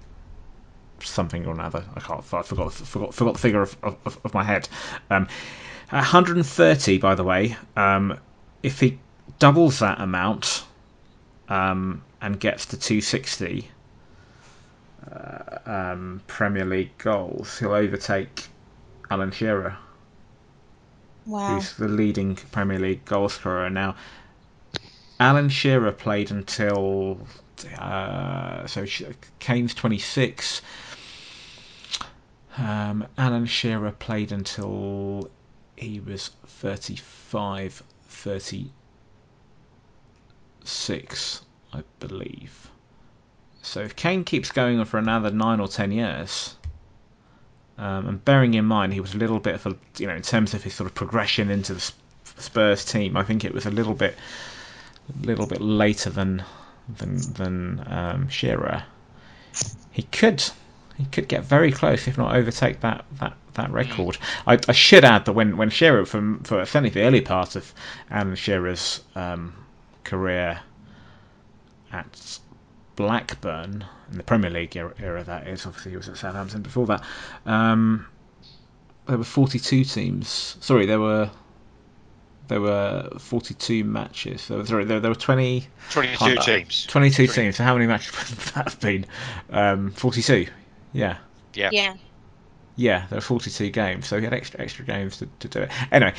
something or another. I can't. I forgot. Forgot. Forgot the figure of, of, of my head. Um, 130, by the way. Um, if he doubles that amount um, and gets to 260 uh, um, Premier League goals, he'll overtake Alan Shearer, Wow. who's the leading Premier League goal scorer now. Alan Shearer played until uh, so Kane's 26. Um, Alan Shearer played until he was 35, 36, I believe. So if Kane keeps going on for another nine or ten years, um, and bearing in mind he was a little bit of a, you know, in terms of his sort of progression into the Spurs team, I think it was a little bit, a little bit later than, than than um, Shearer. He could, he could get very close, if not overtake that that, that record. I, I should add that when when Shearer, from for certainly the early part of Alan Shearer's um, career at Blackburn in the Premier League era, era, that is. Obviously, he was at Southampton before that. Um, there were 42 teams. Sorry, there were there were 42 matches. So, sorry, there, there were 20, 22 uh, teams. 22 teams. So how many matches [laughs] would that have been? Um, 42. Yeah. Yeah. Yeah. Yeah, there were 42 games, so he had extra extra games to, to do it. Anyway,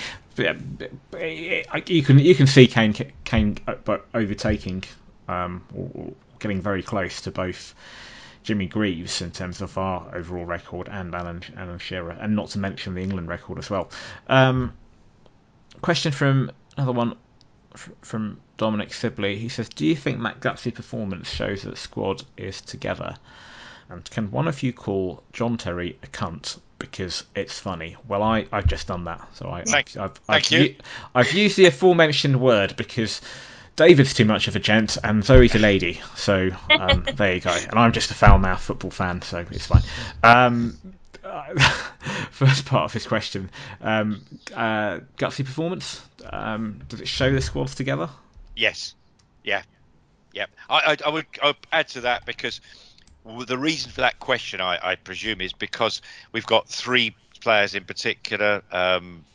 you can you can see Kane Kane uh, overtaking um, or, getting very close to both Jimmy Greaves in terms of our overall record and Alan Alan Shearer, and not to mention the England record as well. Um, question from another one from Dominic Sibley. He says, "Do you think Matt Gutsy's performance shows that the squad is together?" And can one of you call John Terry a cunt because it's funny? Well, I, I've just done that. So I, Thank- I've, thank I've, you. u- I've used the aforementioned word because David's too much of a gent and Zoe's a lady. So um, [laughs] there you go. And I'm just a foul mouth football fan, so it's fine. Um, [laughs] first part of his question um, uh, Gutsy performance. Um, does it show the squads together? Yes. Yeah. Yeah. I, I, I, would, I would add to that because the reason for that question, I, I presume, is because we've got three players in particular, um,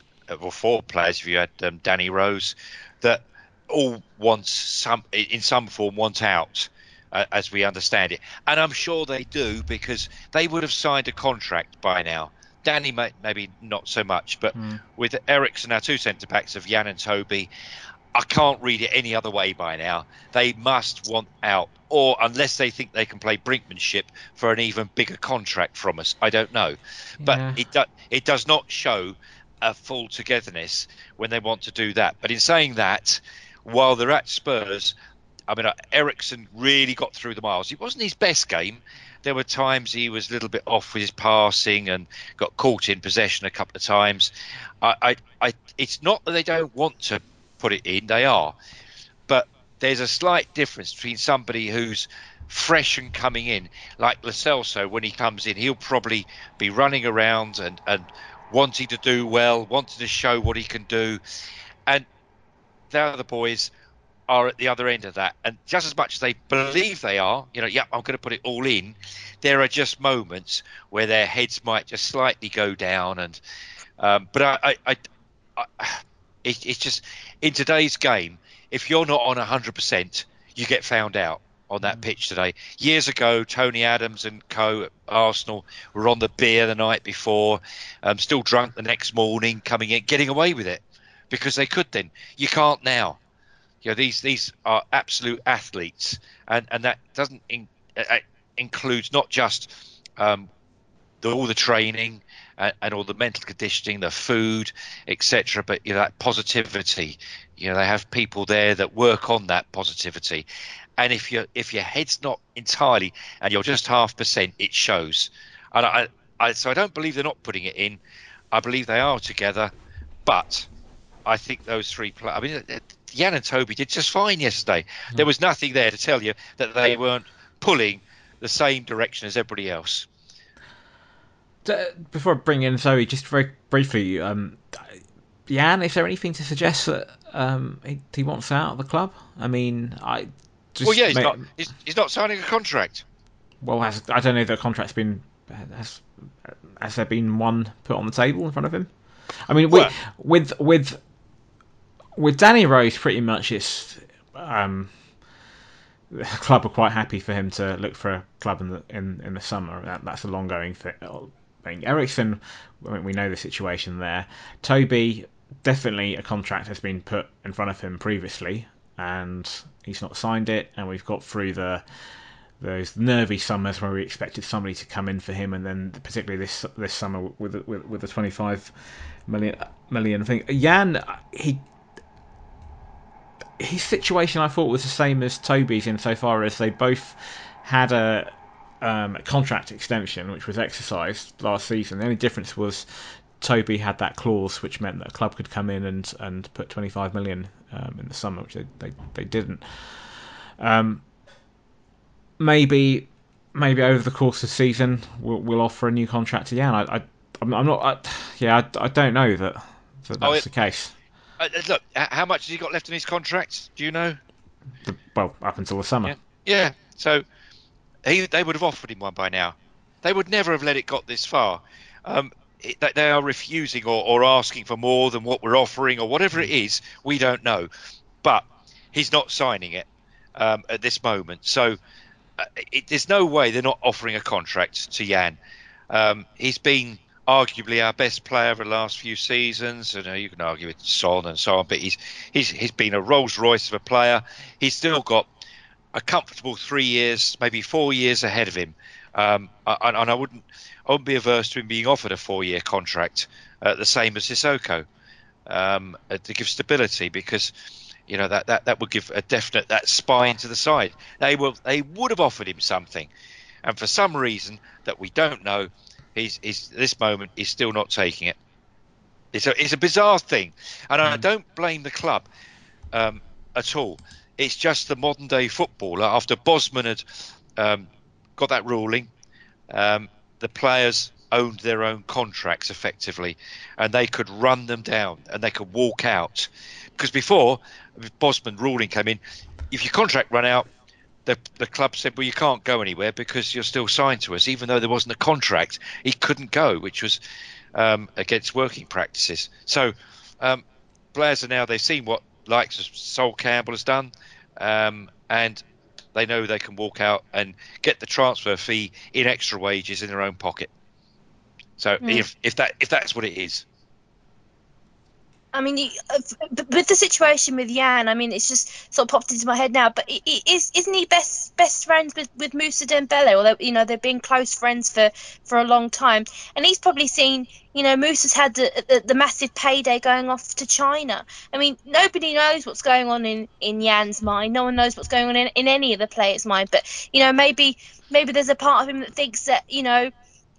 or four players if you had um, Danny Rose, that all want some, in some form, want out. Uh, as we understand it, and I'm sure they do because they would have signed a contract by now. Danny may, maybe not so much, but with Eriksen, our two centre backs of Jan and Toby, I can't read it any other way by now. They must want out, or unless they think they can play brinkmanship for an even bigger contract from us. I don't know, but Yeah. it do, it does not show a full togetherness when they want to do that. But in saying that, while they're at Spurs, I mean, uh, Eriksen really got through the miles. It wasn't his best game. There were times he was a little bit off with his passing and got caught in possession a couple of times. I, I, I it's not that they don't want to put it in; they are, there's a slight difference between somebody who's fresh and coming in, like Lo Celso, when he comes in, he'll probably be running around and, and wanting to do well, wanting to show what he can do. And the other boys are at the other end of that. And just as much as they believe they are, you know, yep, I'm going to put it all in, there are just moments where their heads might just slightly go down. And, um, but I, I, I, I it, it's just in today's game, if you're not on 100%, you get found out on that mm. pitch today. Years ago, Tony Adams and co at Arsenal were on the beer the night before, um, still drunk the next morning, coming in, getting away with it because they could then. You can't now. You know, these these are absolute athletes, and and that doesn't in, uh, uh includes not just um, the, all the training and, and, all the mental conditioning, the food, etc. But you know that positivity. You know they have people there that work on that positivity, and if your if your head's not entirely and you're just half percent, it shows. And I, I so I don't believe they're not putting it in. I believe they are together, but I think those three. Play, I mean, uh, Jan and Toby did just fine yesterday. There hmm. was nothing there to tell you that they weren't pulling the same direction as everybody else. Before I bring in Zoe, just very briefly, um, Jan, is there anything to suggest that um, he, he, wants out of the club? I mean, I. Just well, yeah, he's not. He's, he's, not signing a contract. Well, has, I don't know if the contract's been has has there been one put on the table in front of him? I mean, with with with with Danny Rose, pretty much it's um, the [laughs] club are quite happy for him to look for a club in the in, in the summer. That, that's a long going thing. Eriksen, we know the situation there. Toby, definitely a contract has been put in front of him previously, and he's not signed it. And we've got through the those nervy summers where we expected somebody to come in for him, and then particularly this this summer with with, with the 25 million million thing. Jan, he his situation I thought was the same as Toby's insofar as they both had a, um, a contract extension which was exercised last season. The only difference was Toby had that clause which meant that a club could come in and, and put 25 million um, in the summer, which they, they, they didn't. Um, maybe maybe over the course of the season we'll, we'll offer a new contract to Jan. I, I I'm, not. I, yeah, I, I don't know that, that that's oh, it, the case. Uh, uh, look, how much has he got left in his contract? Do you know? The, well, up until the summer. Yeah. yeah. So he, they would have offered him one by now. They would never have let it got this far. Um, it, they are refusing or, or asking for more than what we're offering or whatever it is. We don't know, but he's not signing it um, at this moment. So uh, it, there's no way they're not offering a contract to Jan. Um, he's been arguably our best player over the last few seasons. And uh, you can argue with Son and so on, but he's he's he's been a Rolls Royce of a player. He's still got a comfortable three years, maybe four years ahead of him. Um, and, and, I wouldn't I wouldn't be averse to him being offered a four-year contract, uh, the same as Sissoko, um, uh, to give stability because. You know that, that that would give a definite that spine to the side. They will they would have offered him something, and for some reason that we don't know, he's, he's this moment he's still not taking it. It's a it's a bizarre thing, and mm. I don't blame the club um, at all. It's just the modern day footballer. After Bosman had um, got that ruling, um, the players owned their own contracts effectively, and they could run them down and they could walk out. Because before Bosman ruling came in, if your contract ran out, the, the club said, well, you can't go anywhere because you're still signed to us, even though there wasn't a contract. He couldn't go, which was um, against working practices. So um, players are now they've seen what likes of Sol Campbell has done, um, and they know they can walk out and get the transfer fee in extra wages in their own pocket. So mm. if if that if that's what it is. I mean, uh, with the situation with Jan, I mean, it's just sort of popped into my head now. But is isn't he best best friends with with Musa Dembele? Although you know they've been close friends for for a long time, and he's probably seen. You know, Musa's had the, the the massive payday going off to China. I mean, nobody knows what's going on in in Jan's mind. No one knows what's going on in, in any of the players' mind. But you know, maybe maybe there's a part of him that thinks that you know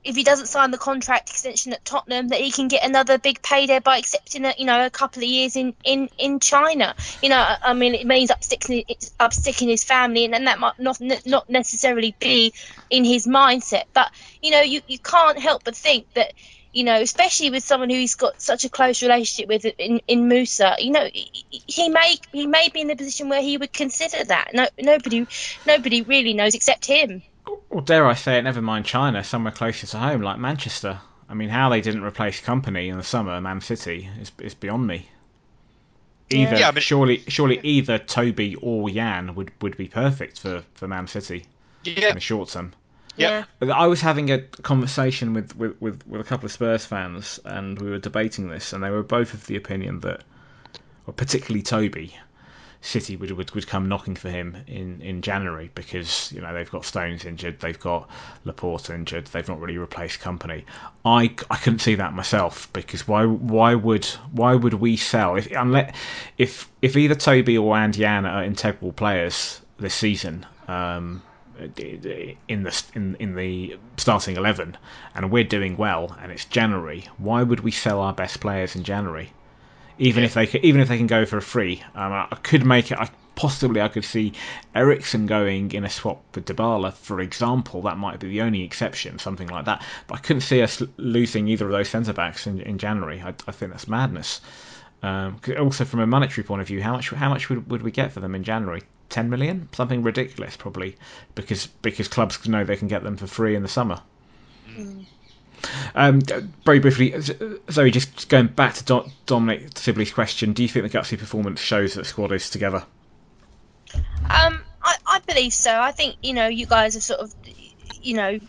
if he doesn't sign the contract extension at Tottenham, that he can get another big payday by accepting a you know a couple of years in in in China. You know, I mean, it means upsticking upsticking his family, and, and that might not not necessarily be in his mindset. But you know, you you can't help but think that. You know, especially with someone who he's got such a close relationship with in, in Musa, you know, he, may he may be in a position where he would consider that. No, nobody nobody really knows except him. Or dare I say it, never mind China, somewhere closer to home, like Manchester. I mean, how they didn't replace Kompany in the summer, Man City, is, is beyond me. Either Yeah, but- surely, surely either Toby or Jan would, would be perfect for, for Man City Yeah, in the short term. Yeah. I was having a conversation with, with, with, with a couple of Spurs fans, and we were debating this, and they were both of the opinion that, or particularly Toby, City would, would, would come knocking for him in, in January because you know they've got Stones injured, they've got Laporte injured, they've not really replaced Kompany. I, I couldn't see that myself because why why would why would we sell if unless if if either Toby or and Jan are integral players this season. Um, in the in, in the starting eleven, and we're doing well, and it's January. Why would we sell our best players in January? Even if they could, even if they can go for a free, um, I I could make it. I, possibly, I could see Eriksen going in a swap with Dybala, for example. That might be the only exception, something like that. But I couldn't see us losing either of those centre backs in, in January. I, I think that's madness. Um, 'cause also, from a monetary point of view, how much how much would, would we get for them in January? Ten million, something ridiculous, probably, because because clubs know they can get them for free in the summer. Um, very briefly, Z- Zoe, just going back to Do- Dominic Sibley's question, do you think the gutsy performance shows that the squad is together? Um, I, I believe so. I think you know you guys have sort of, you know,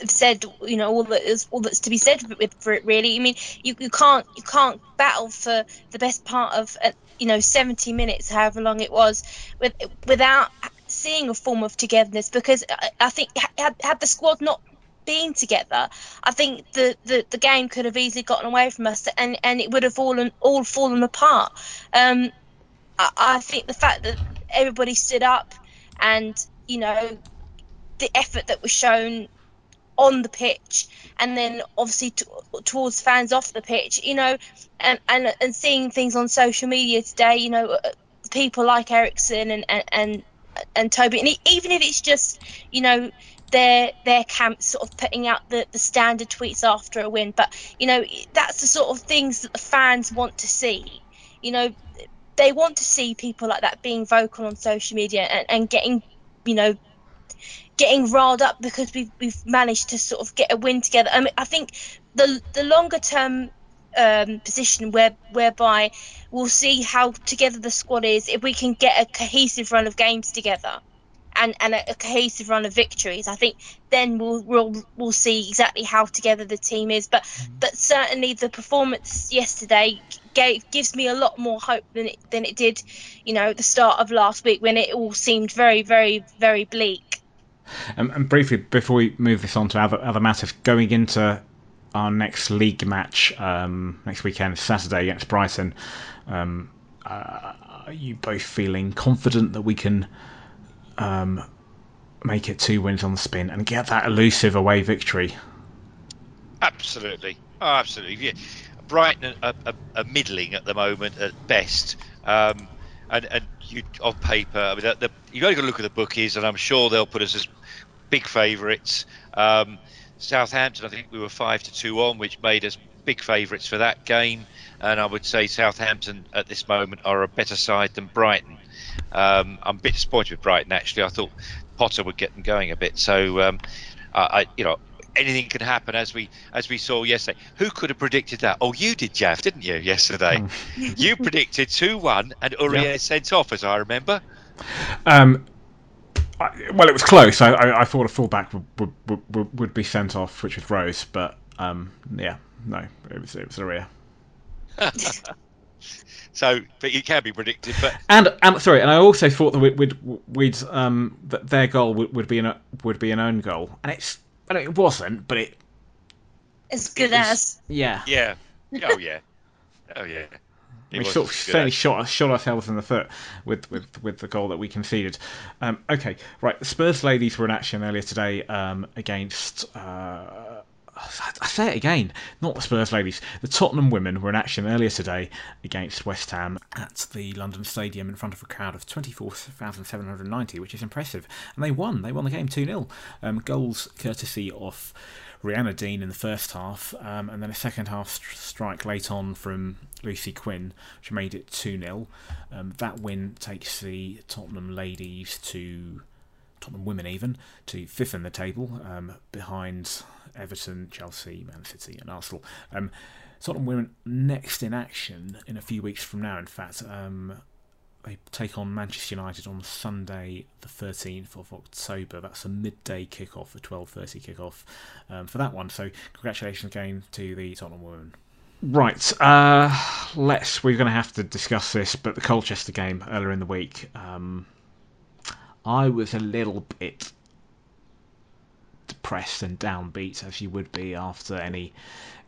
have said you know all that is all that's to be said for it. Really, I mean, you, you can't you can't battle for the best part of uh, you know 70 minutes, however long it was, with without seeing a form of togetherness. Because I, I think had, had the squad not been together, I think the, the, the game could have easily gotten away from us, and, and it would have fallen all fallen apart. Um, I, I think the fact that everybody stood up and you know the effort that was shown on the pitch and then obviously t- towards fans off the pitch you know and, and and seeing things on social media today you know uh, people like Eriksen and and and, and Toby and even if it's just you know their their camp sort of putting out the, the standard tweets after a win but you know that's the sort of things that the fans want to see you know they want to see people like that being vocal on social media and, and getting, you know, getting riled up because we've we've managed to sort of get a win together. I mean, I think the the longer term um, position where whereby we'll see how together the squad is if we can get a cohesive run of games together. And, and a, a cohesive run of victories. I think then we'll, we'll we'll see exactly how together the team is. But but certainly the performance yesterday gave, gives me a lot more hope than it than it did, you know, at the start of last week when it all seemed very very very bleak. Um, and briefly, before we move this on to other, other matters, going into our next league match um, next weekend, Saturday against Brighton, um, uh, are you both feeling confident that we can um, make it two wins on the spin and get that elusive away victory? Absolutely, oh, absolutely. Yeah. Brighton are, are, are middling at the moment at best, um, and and you on paper, I mean, the, the, you got to look at the bookies, and I'm sure they'll put us as big favourites. Um, Southampton, I think we were five to two on, which made us big favourites for that game, and I would say Southampton at this moment are a better side than Brighton. Um, I'm a bit disappointed with Brighton actually. I thought Potter would get them going a bit, so um, I, I you know anything can happen as we as we saw yesterday. Who could have predicted that? Oh, you did, Jaff, didn't you? Yesterday, [laughs] you predicted two one, and Aurier Yeah. sent off, as I remember. Um, I, well, it was close. I, I, I thought a fullback would, would, would, would, be sent off, which was Rose, but um, yeah, no, it was it was Aurier. [laughs] so, but it can be predicted. But And and sorry, and I also thought that we'd, we'd, we'd um that their goal would, would be an would be an own goal, and it's I mean, it wasn't, but it As good was- as. yeah. yeah, oh yeah, oh yeah. It we was sort of good, fairly shot shot ourselves in the foot with, with, with the goal that we conceded. Um, okay, right. The Spurs ladies were in action earlier today um, against. Uh, I say it again, not the Spurs ladies. The Tottenham women were in action earlier today against West Ham at the London Stadium in front of a crowd of 24,790, which is impressive. And they won. They won the game 2 0. Um, goals courtesy of Rianna Dean in the first half, um, and then a second half st- strike late on from Lucy Quinn, which made it 2 0. Um, that win takes the Tottenham ladies to. Tottenham women even to fifth in the table, um, behind Everton, Chelsea, Man City, and Arsenal. Um, Tottenham women next in action in a few weeks from now. In fact, um, they take on Manchester United on Sunday, the 13th of October. That's a midday kickoff, a 12:30 kickoff um, for that one. So, congratulations again to the Tottenham women. Right, uh, let's. We're going to have to discuss this, but the Colchester game earlier in the week. Um, I was a little bit depressed and downbeat as you would be after any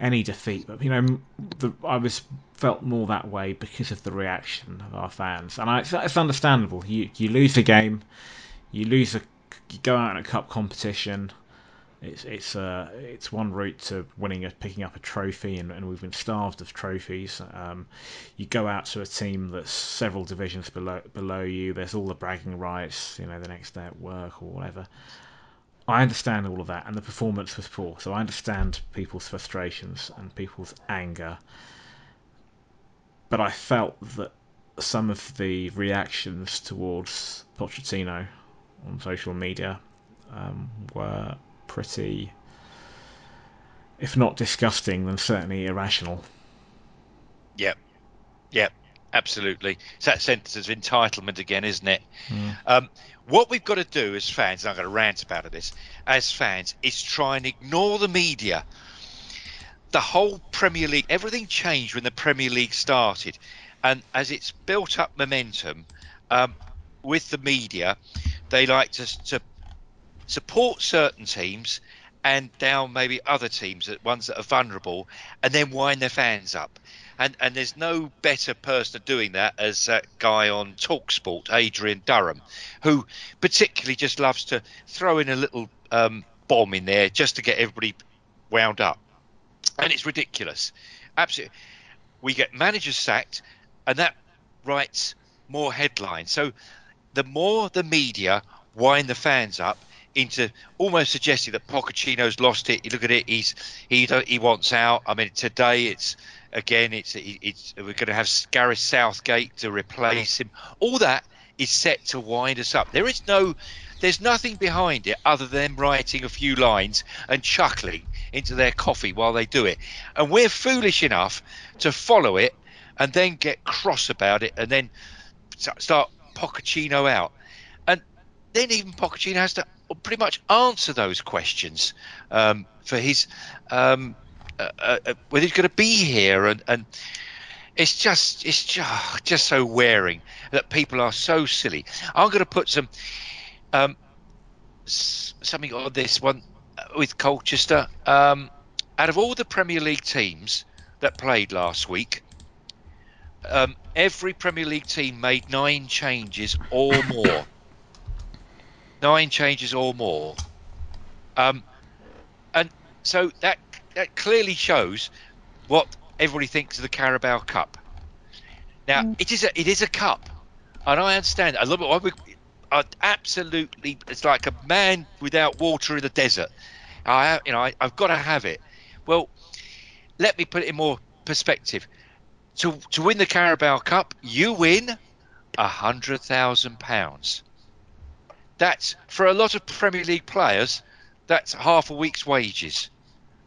any defeat. But you know, the, I was felt more that way because of the reaction of our fans, and I, it's, it's understandable. You you lose a game, you lose a, you go out in a cup competition. It's it's uh it's one route to winning a picking up a trophy, and, and we've been starved of trophies. Um, you go out to a team that's several divisions below below you. There's all the bragging rights, you know, the next day at work or whatever. I understand all of that, and the performance was poor, so I understand people's frustrations and people's anger. But I felt that some of the reactions towards Pochettino on social media um, were pretty, if not disgusting, then certainly irrational. Yep, yep, absolutely. It's that sentence of entitlement again, isn't it? Mm. Um, what we've got to do as fans, and I'm going to rant about this, as fans, is try and ignore the media. The whole Premier League, everything changed when the Premier League started. And as it's built up momentum um, with the media, they like to, to support certain teams and down maybe other teams, that ones that are vulnerable, and then wind their fans up. And and there's no better person doing that as that guy on Talksport, Adrian Durham, who particularly just loves to throw in a little um, bomb in there just to get everybody wound up. And it's ridiculous. Absolutely. We get managers sacked, and that writes more headlines. So the more the media wind the fans up into almost suggesting that Pochettino's lost it. You look at it; he's he he wants out. I mean, today it's again it's it's we're going to have Gareth Southgate to replace him. All that is set to wind us up. There is no, there's nothing behind it other than writing a few lines and chuckling into their coffee while they do it. And we're foolish enough to follow it and then get cross about it and then start Pochettino out. And then even Pochettino has to pretty much answer those questions um, for his um, uh, uh, whether he's going to be here and, and it's just it's just, just so wearing that people are so silly. I'm going to put some um, something on this one with Colchester. Um, out of all the Premier League teams that played last week, um, every Premier League team made nine changes or more. [coughs] nine changes or more. Um, and so that that clearly shows what everybody thinks of the Carabao Cup. Now mm. it is a it is a cup, and I understand. I love it. I would- absolutely, it's like a man without water in the desert. I you know I, I've got to have it. Well, let me put it in more perspective. To to win the Carabao Cup, you win a hundred thousand pounds. That's for a lot of Premier League players. That's half a week's wages.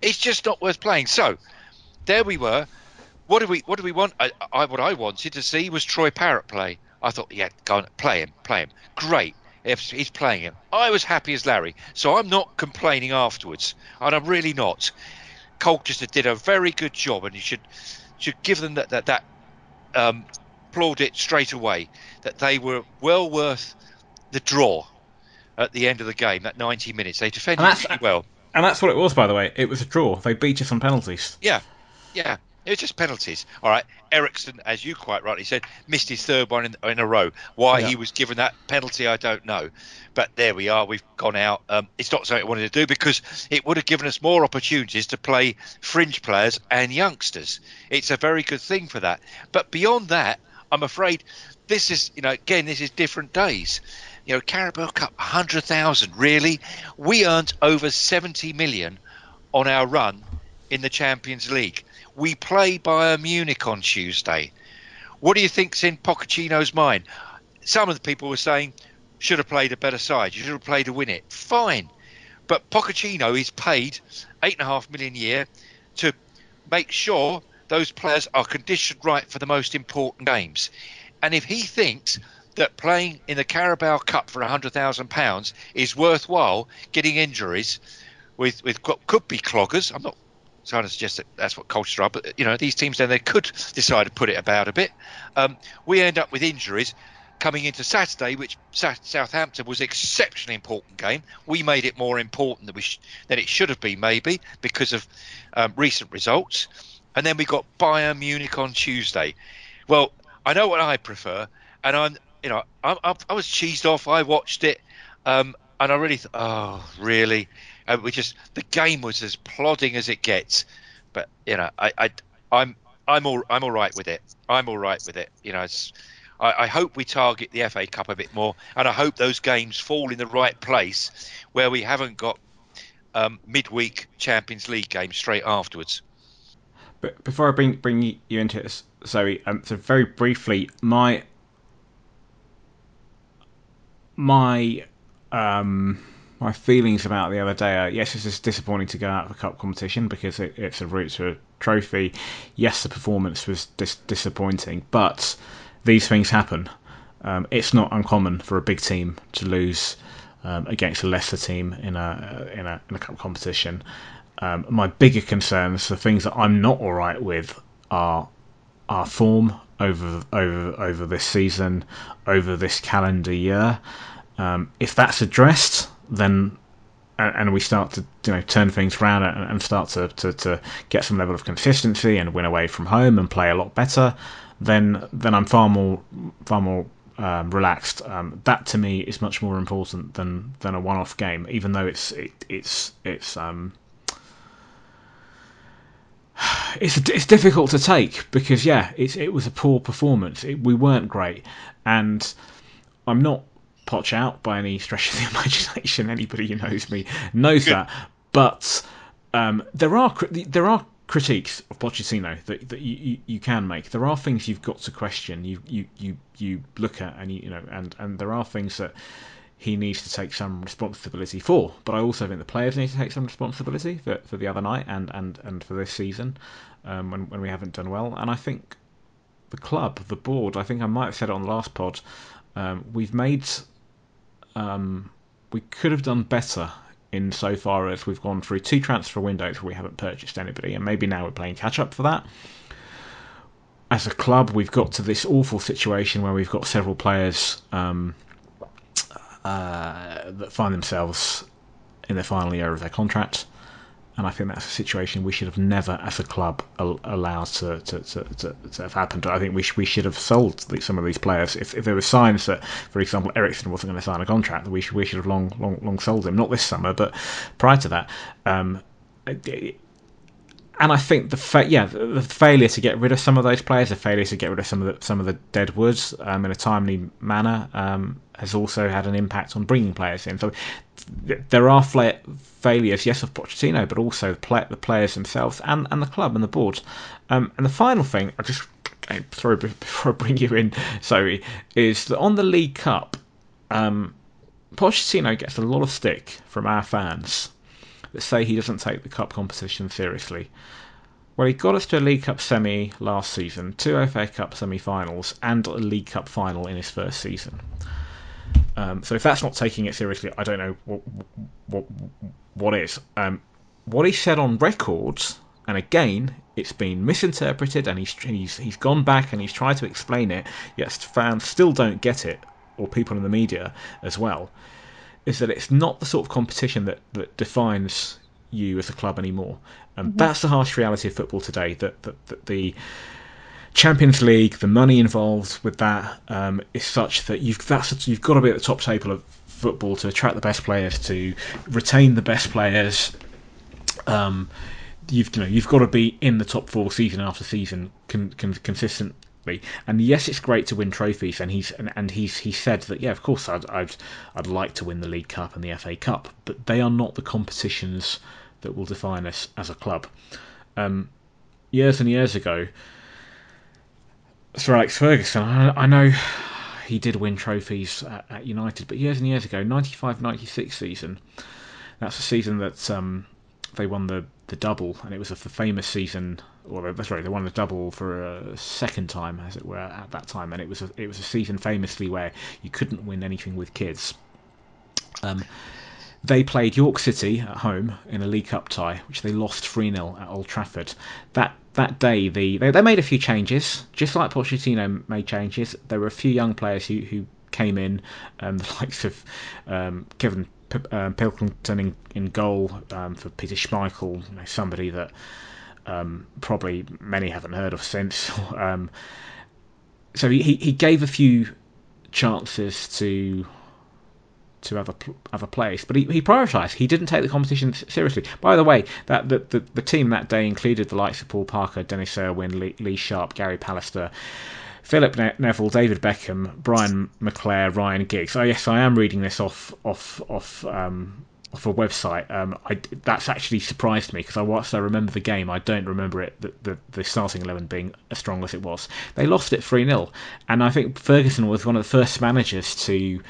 It's just not worth playing. So there we were. What do we what do we want? I, I what I wanted to see was Troy Parrott play. I thought, yeah, go on, play him, play him. Great. If he's playing him. I was happy as Larry, so I'm not complaining afterwards, and I'm really not. Colchester did a very good job, and you should should give them that that, that um, applaud it straight away that they were well worth the draw at the end of the game. That 90 minutes, they defended well. And that's what it was, by the way. It was a draw. They beat us on penalties. Yeah, yeah. It was just penalties. All right. Eriksen, as you quite rightly said, missed his third one in, in a row. Why Yeah. he was given that penalty, I don't know. But there we are. We've gone out. Um, it's not something I wanted to do because it would have given us more opportunities to play fringe players and youngsters. It's a very good thing for that. But beyond that, I'm afraid this is, you know, again, this is different days. You know, Carabao Cup, 100,000, really? We earned over 70 million on our run in the Champions League. We play Bayern Munich on Tuesday. What do you think's in Pochettino's mind? Some of the people were saying should have played a better side. You should have played to win it. Fine, but Pochettino is paid eight and a half million a year to make sure those players are conditioned right for the most important games. And if he thinks that playing in the Carabao Cup for hundred thousand pounds is worthwhile, getting injuries with with could be cloggers. I'm not trying to suggest that that's what Colchester are, but you know these teams then they could decide to put it about a bit. Um, we end up with injuries coming into Saturday, which Southampton was exceptionally important game. We made it more important than sh- than it should have been, maybe because of um, recent results. And then we got Bayern Munich on Tuesday. Well, I know what I prefer, and I'm you know I'm, I'm, I was cheesed off. I watched it, um, and I really oh really? Uh, we just the game was as plodding as it gets. But you know, I, I I'm I'm all I'm all right with it. I'm all right with it. You know, it's, I, I hope we target the FA Cup a bit more, and I hope those games fall in the right place where we haven't got um, midweek Champions League games straight afterwards. But before I bring bring you into it, Zoe, um, so very briefly, my my um, my feelings about the other day are yes, it's just disappointing to go out of a cup competition because it, it's a route to a trophy. Yes, the performance was dis- disappointing, but these things happen. Um, it's not uncommon for a big team to lose um, against a lesser team in a in a in a cup competition. Um, my bigger concerns, the things that I'm not all right with, are our form over over over this season, over this calendar year. Um, if that's addressed, then and, we start to you know turn things around and, and start to, to, to get some level of consistency and win away from home and play a lot better, then then I'm far more far more um, relaxed. Um, that to me is much more important than than a one-off game, even though it's it, it's it's um [sighs] it's it's difficult to take because yeah, it's it was a poor performance. It, we weren't great, and I'm not potch out by any stretch of the [laughs] imagination. Anybody who knows me knows that. But um, there are there are critiques of Pochettino that, that you, you, you can make. There are things you've got to question. You you, you, you look at and you, you know and, and there are things that he needs to take some responsibility for. But I also think the players need to take some responsibility for, for the other night and, and, and for this season um, when when we haven't done well. And I think the club, the board, I think I might have said it on the last pod. Um, we've made um, we could have done better in so far as we've gone through two transfer windows where we haven't purchased anybody, and maybe now we're playing catch up for that. As a club, we've got to this awful situation where we've got several players um, uh, that find themselves in the final year of their contract. And I think that's a situation we should have never, as a club, al- allowed to, to, to, to, have happened. I think we, sh- we should have sold some of these players. If, if there were signs that, for example, Eriksen wasn't going to sign a contract, we should, we should have long, long, long sold him. Not this summer, but prior to that. Um, and I think the fa- yeah the, failure to get rid of some of those players, the failure to get rid of some of the some of the dead woods um, in a timely manner, um, has also had an impact on bringing players in. So th- there are fla- failures, yes, of Pochettino, but also the, play- the players themselves and, and the club and the board. Um, and the final thing, I just sorry before I bring you in, Zoe, is that on the League Cup, um, Pochettino gets a lot of stick from our fans that say he doesn't take the cup competition seriously. Well, he got us to a League Cup semi last season, two FA Cup semi-finals, and a League Cup final in his first season. Um, so if that's not taking it seriously, I don't know what what what is. Um, what he said on records, And again, it's been misinterpreted, and he's he's he's gone back and he's tried to explain it. Yet fans still don't get it, or people in the media as well. Is that it's not the sort of competition that that defines you as a club anymore, and mm-hmm. that's the harsh reality of football today. That that, that the Champions League, the money involved with that um, is such that you've that's you've got to be at the top table of football to attract the best players, to retain the best players. Um, you've you know you've got to be in the top four season after season con, con, consistently. And yes, it's great to win trophies, and he's and, and he's he said that yeah, of course I'd, I'd I'd like to win the League Cup and the FA Cup, but they are not the competitions that will define us as a club. Um, years and years ago, Sir Alex Ferguson, I, I know he did win trophies at, at, United, but years and years ago, 95-96 season, that's the season that um, they won the, the double, and it was a famous season. Or sorry, they won the double for a second time, as it were, at that time, and it was a, it was a season famously where you couldn't win anything with kids. Um, they played York City at home in a League Cup tie, which they lost 3 0 at Old Trafford. That that day, the they, they made a few changes, just like Pochettino made changes. There were a few young players who, who came in, um, [laughs] the likes of um, Kevin P- uh, Pilkington in, in goal um, for Peter Schmeichel, you know, somebody that um, probably many haven't heard of since. [laughs] Um, so he, he gave a few chances to to other other players, but he, he prioritised. He didn't take the competition seriously. By the way, that the, the, the team that day included the likes of Paul Parker, Denis Irwin, Lee, Lee Sharpe, Gary Pallister, Philip ne- Neville, David Beckham, Brian McClair, Ryan Giggs. Oh yes, I am reading this off off off um, off a website. Um, I, that's actually surprised me because I whilst I remember the game, I don't remember it the, the, the starting eleven being as strong as it was. They lost it three 0 and I think Ferguson was one of the first managers to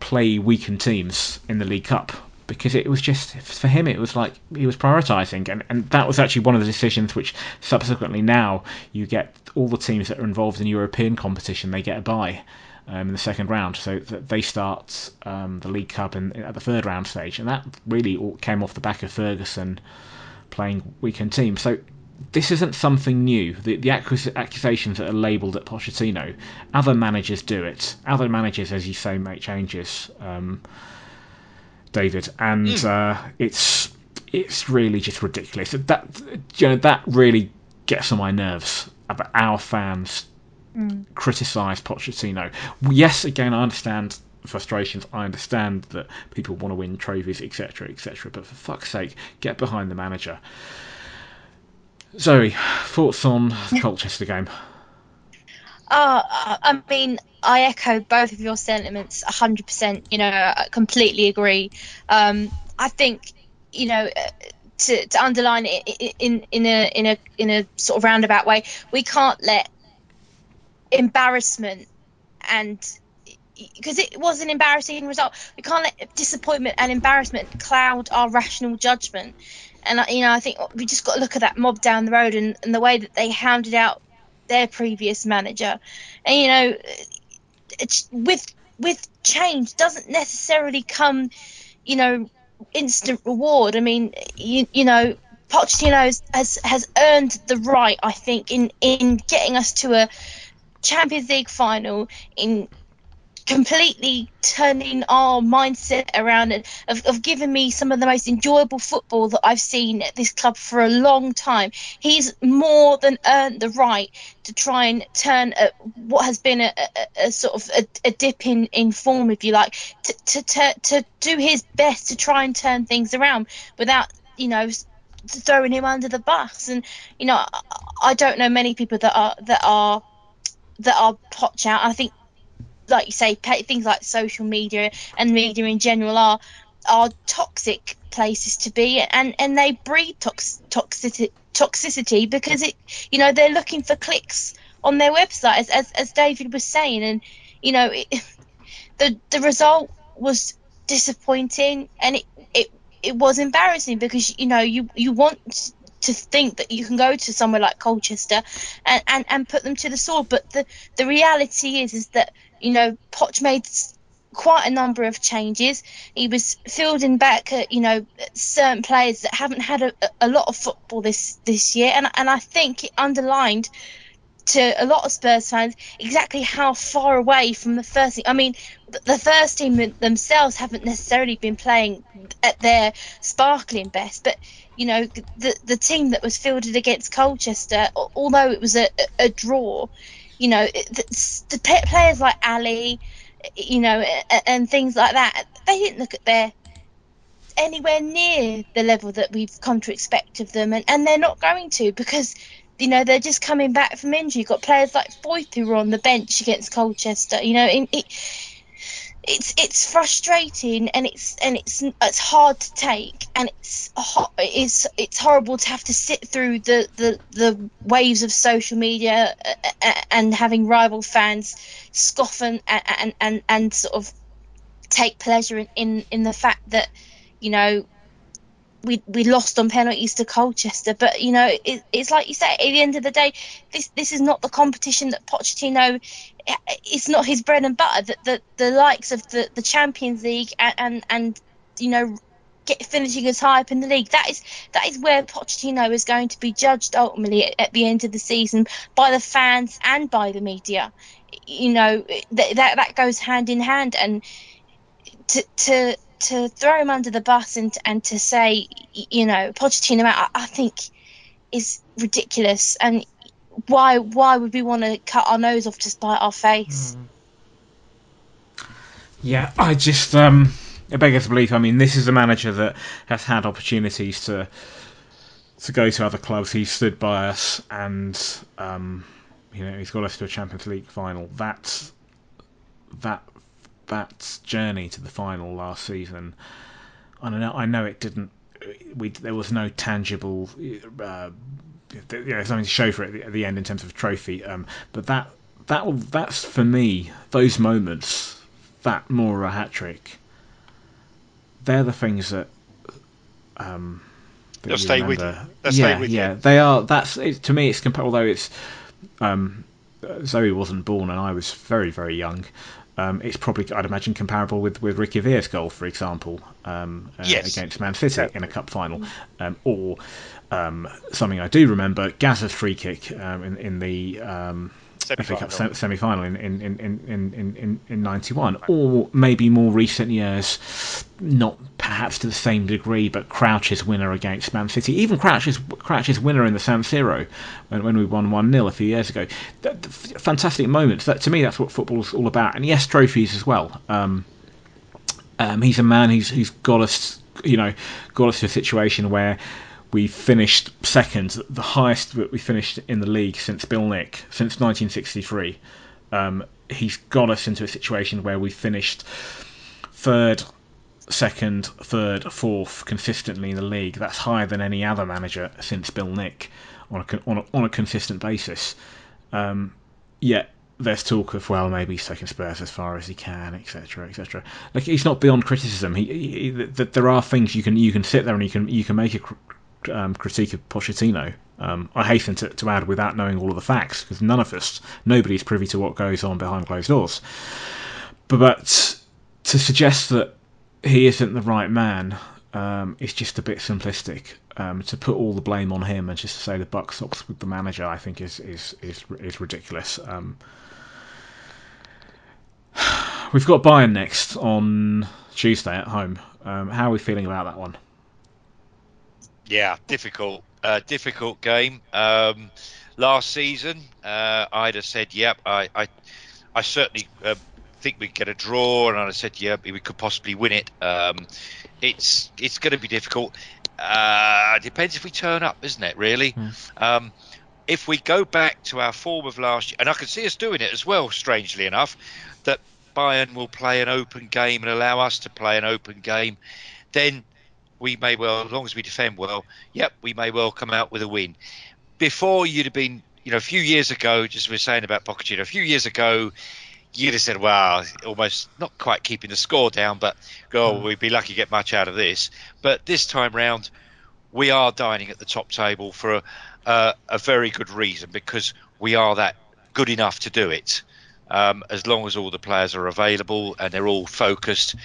play weakened teams in the League Cup because it was just for him it was like he was prioritizing and, and that was actually one of the decisions which subsequently now you get all the teams that are involved in European competition they get a bye um, in the second round so that they start um, the League Cup in, at the third round stage and that really all came off the back of Ferguson playing weekend team. so this isn't something new. The, the accusations that are labelled at Pochettino, other managers do it. Other managers, as you say, make changes, um, David, and mm. uh, it's it's really just ridiculous. That you know that really gets on my nerves about our fans mm. criticise Pochettino. Yes, again, I understand frustrations. I understand that people want to win trophies, etc., etc. But for fuck's sake, get behind the manager. Zoe, thoughts on the [laughs] Colchester game? Uh, I mean, I echo both of your sentiments 100%. You know, I completely agree. Um, I think, you know, uh, to, to underline it in, in, a, in, a, in a sort of roundabout way, we can't let embarrassment and because it was an embarrassing result. We can't let disappointment and embarrassment cloud our rational judgment. And you know, I think we just got to look at that mob down the road and, and the way that they hounded out their previous manager. And you know, it's with with change doesn't necessarily come, you know, instant reward. I mean, you you know, Pochettino has, has earned the right, I think, in in getting us to a Champions League final, in completely turning our mindset around and of, giving me some of the most enjoyable football that I've seen at this club for a long time. He's more than earned the right to try and turn a, what has been a, a, a sort of a, dip in, in form, if you like, to, to, to, to do his best to try and turn things around without, you know, throwing him under the bus. And, you know, I don't know many people that are, that are, that are Poch out. I think like you say, things like social media and media in general are are toxic places to be, and and they breed tox- toxicity toxicity because it you know they're looking for clicks on their website as as, as David was saying, and you know it, [laughs] the the result was disappointing and it it it was embarrassing because you know you you want to think that you can go to somewhere like Colchester and, and, and put them to the sword. But the, the reality is is that you know, Poch made quite a number of changes. He was fielding back, uh, you know, certain players that haven't had a, a lot of football this this year, and and I think it underlined to a lot of Spurs fans exactly how far away from the first team. I mean, the first team themselves haven't necessarily been playing at their sparkling best, but you know, the the team that was fielded against Colchester, although it was a, a draw, you know, the, the players like Alli, you know, and, things like that, they didn't look at their anywhere near the level that we've come to expect of them, and, and they're not going to because you know they're just coming back from injury. You've got players like Foyth who were on the bench against Colchester. You know, it, it, it's it's frustrating and it's and it's it's hard to take and it's it's it's horrible to have to sit through the the, the waves of social media uh, uh, and having rival fans scoff and and and, and sort of take pleasure in, in in the fact that you know we we lost on penalties to Colchester. But you know, it, it's like you say. At the end of the day, this this is not the competition that Pochettino. It's not his bread and butter. That the, the likes of the, the Champions League and, and and you know get finishing as high up in the league. That is that is where Pochettino is going to be judged ultimately at, at the end of the season by the fans and by the media. You know that that, that goes hand in hand and to to to throw him under the bus and and to say, you know, Pochettino out, I, I think is ridiculous. And why why would we want to cut our nose off to spite our face? Mm. Yeah, I just um, it beggars belief. I mean, this is a manager that has had opportunities to to go to other clubs. He stood by us, and um, you know, he's got us to a Champions League final. That that that journey to the final last season, I know I know it didn't. We there was no tangible. Uh, there's something to show for it at the, end in terms of trophy. Um, but that that that's for me those moments, that Moura hat trick. They're the things that. Um, that They'll stay remember. with you. They'll yeah, with yeah, you. they are. That's it, to me. It's compa- although it's um, Zoe wasn't born and I was very very young. Um, it's probably, I'd imagine, comparable with, with Ricky Villa's goal, for example, um, uh, against Man City in a cup final, um, or um, something I do remember, Gazza's free kick um, in, in the um, FA Cup semi final in, in, in, in, in, in 91, or maybe more recent years, not perhaps to the same degree, but Crouch's winner against Man City, even Crouch's, Crouch's winner in the San Siro when, when we won 1 0 a few years ago. That, fantastic moments. That, to me, that's what football's all about. And yes, trophies as well. Um, um, he's a man who's, who's got us, you know, got us to a situation where we finished second, the highest that we finished in the league since Bill Nick, since 1963. Um, he's got us into a situation where we finished third, second, third, fourth consistently in the league. That's higher than any other manager since Bill Nick on a, on a, on a consistent basis. Um, yet there's talk of well maybe he's taking Spurs as far as he can, etc., etc. Like he's not beyond criticism. He, he, he, there are things you can you can sit there and you can you can make a um, critique of Pochettino. Um, I hasten to, to, add without knowing all of the facts, because none of us, nobody is privy to what goes on behind closed doors. But, but to suggest that he isn't the right man um, is just a bit simplistic. Um, to put all the blame on him and just to say the buck stops with the manager, I think is is is, is ridiculous. Um, [sighs] we've got Bayern next on Tuesday at home. Um, how are we feeling about that one? Yeah, difficult, uh, difficult game. Um, last season, uh, I'd have said, "Yep, I, I, I certainly uh, think we'd get a draw," and I'd have said, "Yep, we could possibly win it." Um, it's it's going to be difficult. Uh, depends if we turn up, isn't it? Really. Mm. Um, if we go back to our form of last year, and I can see us doing it as well, strangely enough, that Bayern will play an open game and allow us to play an open game, then we may well, as long as we defend well, yep, we may well come out with a win. Before you'd have been, you know, a few years ago, just we are saying about Pochettino, a few years ago, you'd have said, well, almost not quite keeping the score down, but oh, we'd be lucky to get much out of this. But this time round, we are dining at the top table for a, uh, a very good reason because we are that good enough to do it. um, as long as all the players are available and they're all focused,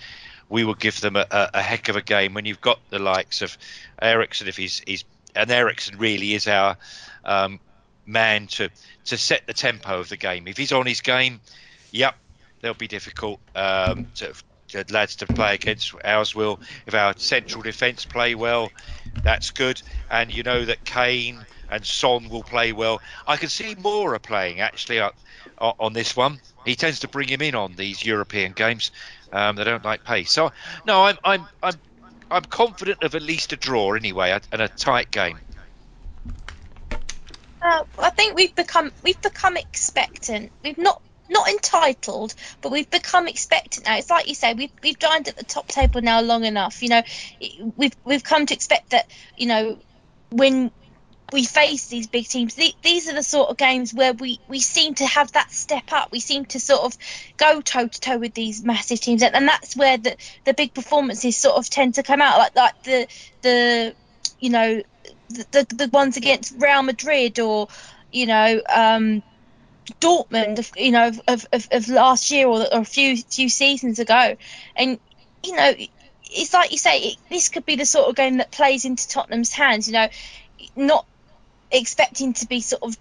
we will give them a, a, a heck of a game. When you've got the likes of Eriksen, if he's, he's and Eriksen really is our um, man to to set the tempo of the game. If he's on his game, yep, they'll be difficult um, to, lads to play against. Ours will. If our central defence play well, that's good. And you know that Kane and Son will play well. I can see Moura playing actually on, on this one. He tends to bring him in on these European games. Um, they don't like pace. So no, I'm I'm I'm I'm confident of at least a draw anyway, and a tight game. Uh, I think we've become we've become expectant. We've not not entitled, but we've become expectant now. It's like you say, we've we've dined at the top table now long enough. You know, we've we've come to expect that. You know, when we face these big teams, these are the sort of games where we we seem to have that step up. We seem to sort of go toe to toe with these massive teams, and that's where the the big performances sort of tend to come out. Like like the the you know the the, the ones against Real Madrid or you know. Um, Dortmund, you know, of, of, of last year or, or a few few seasons ago, and you know, it's like you say, it, this could be the sort of game that plays into Tottenham's hands. You know, not expecting to be sort of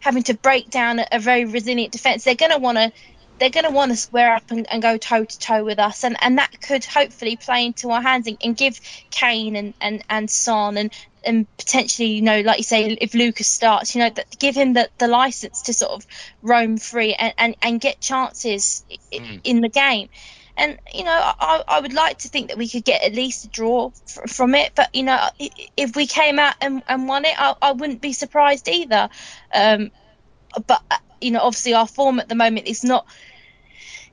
having to break down a, a very resilient defence. They're going to want to they're going to want to square up and, and go toe to toe with us, and, and that could hopefully play into our hands and, and give Kane and, and, and Son and and potentially, you know, like you say, if Lucas starts, you know, that give him the, the license to sort of roam free and, and, and get chances mm. in the game. And you know, I, I would like to think that we could get at least a draw f- from it. But you know, if we came out and, and won it, I, I wouldn't be surprised either. Um, but you know, obviously our form at the moment is not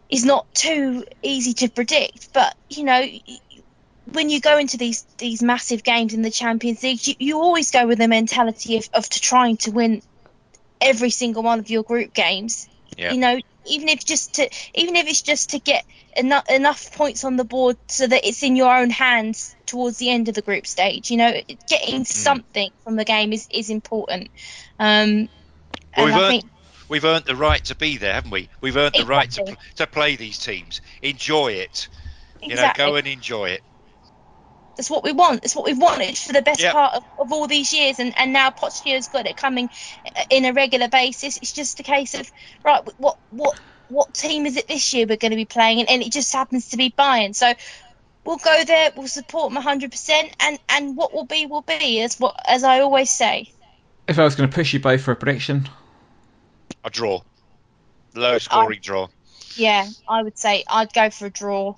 is not too easy to predict. But you know, when you go into these these massive games in the Champions League, you, you always go with the mentality of, of to trying to win every single one of your group games. Yeah. You know, even if just to even if it's just to get enough enough points on the board so that it's in your own hands towards the end of the group stage. You know, getting mm. something from the game is is important. Um, well, we've, earned, think, we've earned the right to be there, haven't we? We've earned exactly. the right to to play these teams. Enjoy it. You exactly. know, go and enjoy it. That's what we want. It's what we've wanted for the best yep. part of, of, all these years, and, and now Pochettino's got it coming in a regular basis. It's just a case of right, what what what team is it this year we're going to be playing, and, and it just happens to be Bayern. So we'll go there, we'll support them 100%, and and what will be will be, as what as I always say. If I was going to push you both for a prediction, a draw, low scoring I, draw. Yeah, I would say I'd go for a draw,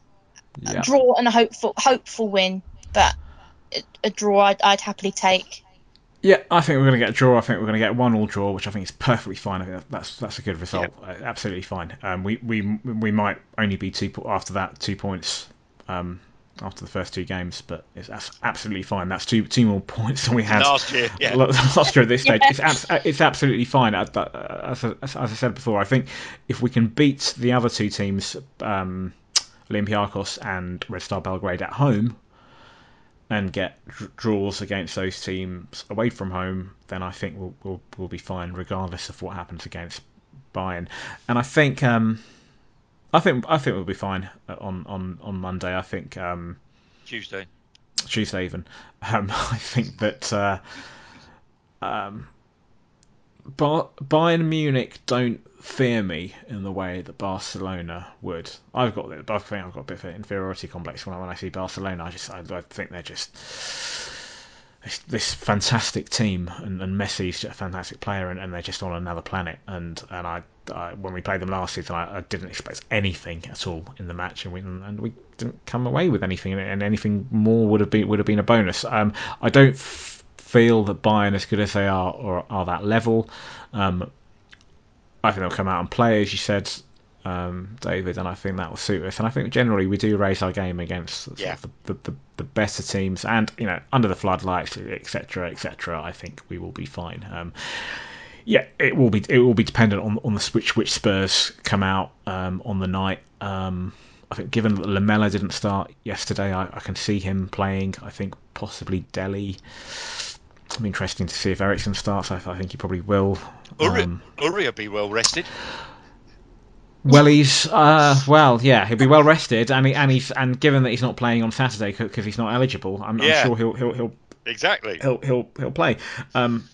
yeah. a draw and a hopeful hopeful win but a draw I'd, I'd happily take. Yeah, I think we're going to get a draw. I think we're going to get one all draw, which I think is perfectly fine. I think that's that's a good result. Yep. Uh, absolutely fine. Um, we we we might only be two after that two points um, after the first two games, but it's absolutely fine. That's two two more [laughs] points than we had last year. Yeah. [laughs] last year at this stage, [laughs] yeah. it's abs- uh, it's absolutely fine. As, as, as, I said before, I think if we can beat the other two teams, um, Olympiacos and Red Star Belgrade at home, and get draws against those teams away from home, then I think we'll we'll, we'll be fine regardless of what happens against Bayern. And I think um, I think I think we'll be fine on on on Monday. I think um, Tuesday. Tuesday even. [laughs] Um, I think that uh, um, Bayern Munich don't fear me in the way that Barcelona would. I've got I think I've got a bit of an inferiority complex when I, when I see Barcelona. I just I, I think they're just this, this fantastic team, and, and Messi's a fantastic player, and, and, they're just on another planet. And and I, I when we played them last season, I, I, didn't expect anything at all in the match, and we and we didn't come away with anything, and anything more would have been would have been a bonus. Um, I don't. F- feel that Bayern, as good as they are, or are that level. Um, I think they'll come out and play, as you said, um, David, and I think that will suit us. And I think generally we do raise our game against yeah. the, the, the, the, better teams, and you know under the floodlights, etc., etc. I think we will be fine. Um, yeah, it will be it will be dependent on on the switch which Spurs come out um, on the night. I think given that Lamela didn't start yesterday, I, I, can see him playing. I think possibly Dele. Be interesting to see if Eriksen starts. I, I think he probably will. Uri, um, Uri will be well rested. Well, he's uh, well, yeah, he'll be well rested, and he, and he's and given that he's not playing on Saturday because he's not eligible, I'm, Yeah. I'm sure he'll he'll he'll Exactly. he'll he'll, he'll play. Um,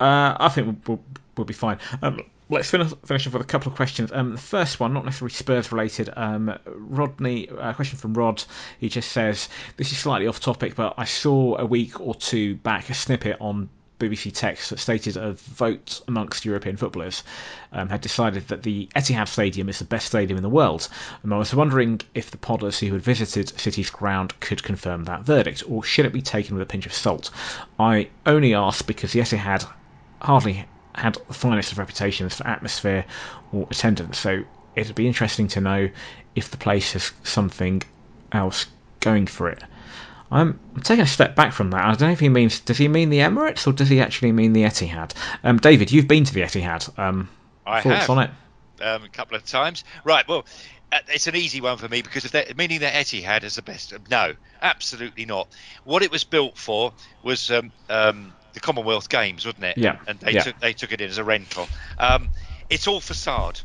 uh, I think we'll, we'll, we'll be fine. Um, let's finish, finish off with a couple of questions. Um, the first one, not necessarily Spurs related. Um, Rodney, a question from Rod. He just says this is slightly off topic, but I saw a week or two back a snippet on. BBC Text that stated a vote amongst European footballers um, had decided that the Etihad Stadium is the best stadium in the world. And I was wondering if the podders who had visited City's ground could confirm that verdict, or should it be taken with a pinch of salt? I only ask because the Etihad hardly had the finest of reputations for atmosphere or attendance, so it'd be interesting to know if the place has something else going for it. I'm, I'm taking a step back from that. I don't know if he means does he mean the Emirates or does he actually mean the Etihad? Um, David, you've been to the Etihad. Um, I thoughts have. on it? um, a couple of times. Right. Well, uh, it's an easy one for me because if that, meaning that Etihad is the best. No, absolutely not. What it was built for was um, um, the Commonwealth Games, wasn't it? Yeah, And they yeah. took they took it in as a rental. Um, it's all facade,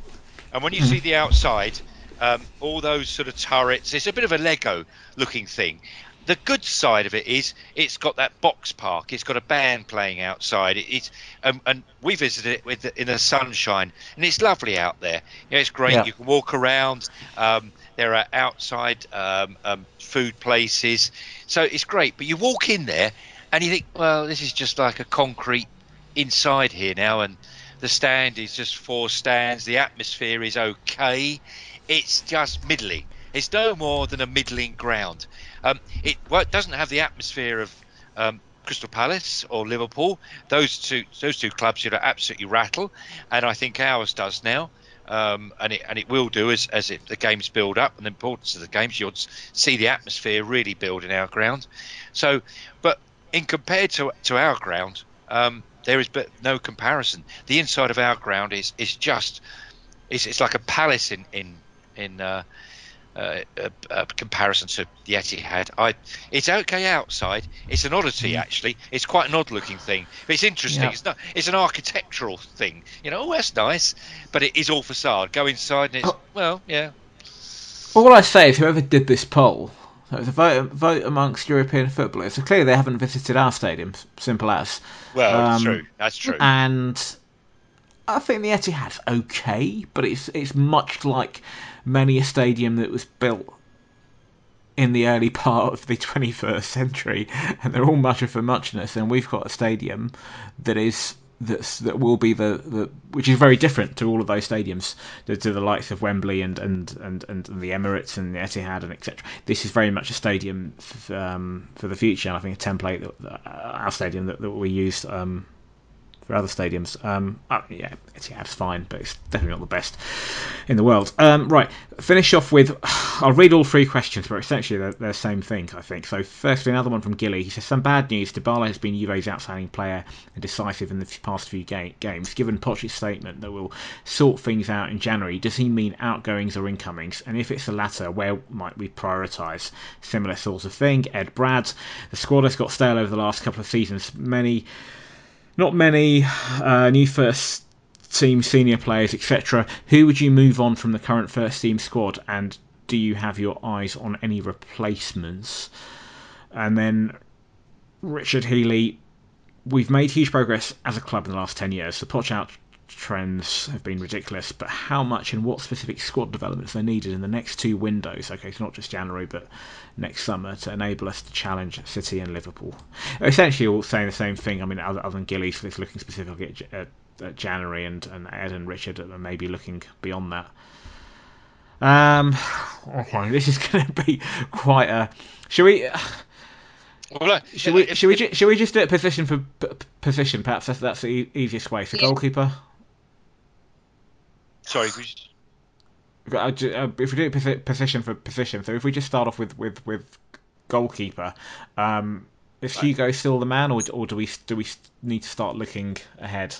and when you Mm-hmm. see the outside, um, all those sort of turrets, it's a bit of a Lego looking thing. The good side of it is it's got that box park. It's got a band playing outside. It, it's um, and we visited it with the, in the sunshine, and it's lovely out there. Yeah, it's great. Yeah. You can walk around. Um, there are outside um, um, food places, so it's great. But you walk in there, and you think, well, this is just like a concrete inside here now, and the stand is just four stands. The atmosphere is okay. It's just middling. It's no more than a middling ground. Um, it well, it doesn't have the atmosphere of um, Crystal Palace or Liverpool. Those two those two clubs should absolutely rattle, and I think ours does now. Um, and it and it will do as as the games build up and the importance of the games. You'll see the atmosphere really build in our ground. So, but in compared to to our ground, um, there is but no comparison. The inside of our ground is is just it's, it's like a palace in in in uh, uh, uh, uh, comparison to the Etihad. I it's okay outside. It's an oddity actually. It's quite an odd looking thing. But it's interesting. Yeah. It's not. It's an architectural thing. You know, oh that's nice. But it is all facade. Go inside and it's Oh. well, yeah. All I say is whoever did this poll, so it was a vote, vote amongst European footballers. So clearly they haven't visited our stadium. Simple as. Well, Um, it's true. That's true. and I think the Etihad's okay, but it's it's much like many a stadium that was built in the early part of the [laughs] 21st century, and they're all much of a muchness. And we've got a stadium that is that's that will be the, the which is very different to all of those stadiums, to, to the likes of Wembley and and, and, and the Emirates and the Etihad and etc. This is very much a stadium f- um, for the future, and I think a template that, that our stadium that, that we used. Um, for other stadiums. Um, uh, yeah, Etihad's fine, but it's definitely not the best in the world. Um, right, finish off with. [sighs] I'll read all three questions, but essentially they're, they're the same thing, I think. So, firstly, another one from Gilly. He says some bad news. Dybala has been Juve's outstanding player and decisive in the past few ga- games. Given Poch's statement that we'll sort things out in January, does he mean outgoings or incomings? And if it's the latter, where might we prioritise? Similar sort of thing. Ed Brad. The squad has got stale over the last couple of seasons. Many not many uh, new first team senior players, etc. Who would you move on from the current first team squad, and do you have your eyes on any replacements? And then Richard Healy, we've made huge progress as a club in the last 10 years. The Poch out trends have been ridiculous, but how much and what specific squad developments are needed in the next two windows? Okay, it's not just January, but next summer to enable us to challenge City and Liverpool. Essentially, all saying the same thing. I mean, other, other than Gillies, it's looking specifically at, at, at January, and, and Ed and Richard are maybe looking beyond that. Um, okay, this is [laughs] going to be quite a. Should we? well, look, Should we? Should we? Should we just do it position for p- p- position? Perhaps that's, that's the easiest way. So Yeah. goalkeeper. Sorry, Uh, If we do it position for position, so if we just start off with with with goalkeeper, um, is Right. Hugo still the man, or or do we do we need to start looking ahead?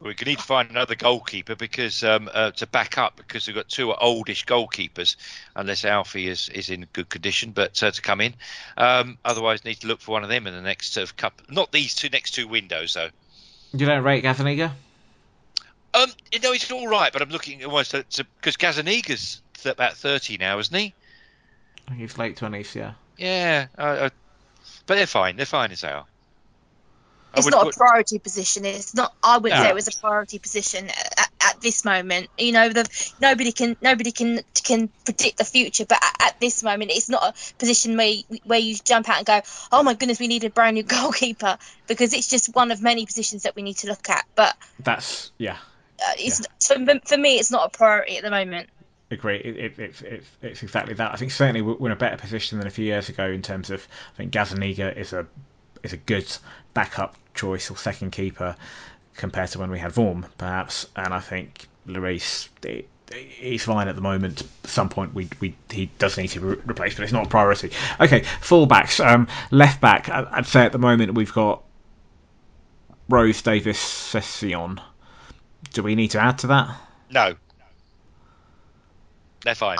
we need to find another goalkeeper because um, uh, to back up because we've got two oldish goalkeepers, unless Alfie is, is in good condition, but uh, to come in. Um, otherwise, need to look for one of them in the next sort of couple. Not these two next two windows though. You don't rate Gazzaniga? Um, you know, it's all right, but I'm looking almost at because Gazzaniga's th- about thirty now, isn't he? I think he's late twenties. Yeah. Yeah, uh, uh, but they're fine. They're fine as they are. I It's would- not a priority position. It's not. I wouldn't No. say it was a priority position at, at this moment. You know, the nobody can nobody can can predict the future, but at, at this moment, it's not a position where you, where you jump out and go, "Oh my goodness, we need a brand new [laughs] goalkeeper," because it's just one of many positions that we need to look at. But That's yeah. It's for, for me, it's not a priority at the moment. agree. It, it, it, it, it's exactly that. I think certainly we're in a better position than a few years ago in terms of. I think Gazzaniga is a is a good backup choice or second keeper compared to when we had Vorm, perhaps. And I think Lloris, he's fine at the moment. At some point, we, we he does need to be replaced, but it's not a priority. Okay, fullbacks. Um, left back. I'd say at the moment we've got Rose Davies Sessegnon. Do we need to add to that? no, they're fine.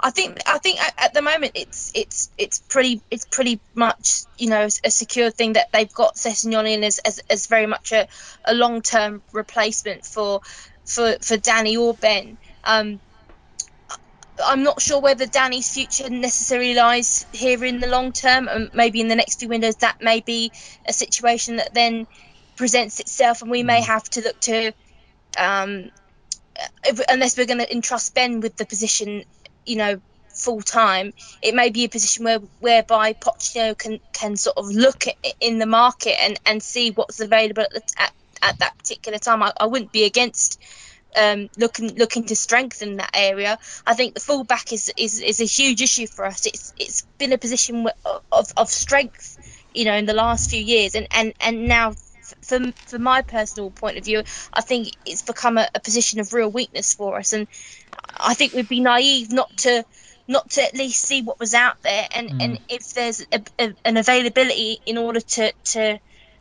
I think I think at, at the moment it's it's it's pretty it's pretty much you know a secure thing that they've got Sessegnon in as, as, as very much a, a long term replacement for for for Danny or Ben. Um, I'm not sure whether Danny's future necessarily lies here in the long term, and maybe in the next few windows that may be a situation that then presents itself, and we may have to look to, um, if, unless we're going to entrust Ben with the position, you know, full time, it may be a position where whereby Pochettino can can sort of look at, in the market and and see what's available at, the, at, at that particular time. I, I wouldn't be against um, looking looking to strengthen that area. I think the fullback is, is is a huge issue for us. It's it's been a position of, of strength, you know, in the last few years, and and and now. From, from my personal point of view, I think it's become a, a position of real weakness for us, and I think we'd be naive not to not to at least see what was out there, and, mm. and if there's a, a, an availability in order to to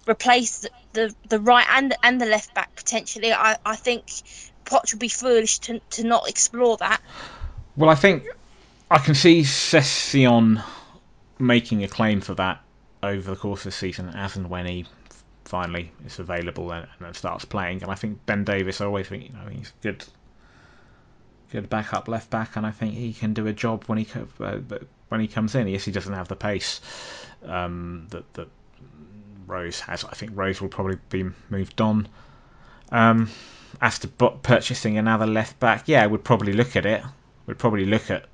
replace the, the, the right and and the left back potentially, I, I think Poch would be foolish to, to not explore that. Well, I think I can see Sessegnon making a claim for that over the course of the season, as and when he finally is available and, and starts playing. And I think Ben Davies, I always think, you know, he's good, good backup left back, and I think he can do a job when he uh, when he comes in. Yes, he doesn't have the pace um, that that Rose has. I think Rose will probably be moved on. Um, to purchasing another left back, yeah, we'd probably look at it. We'd probably look at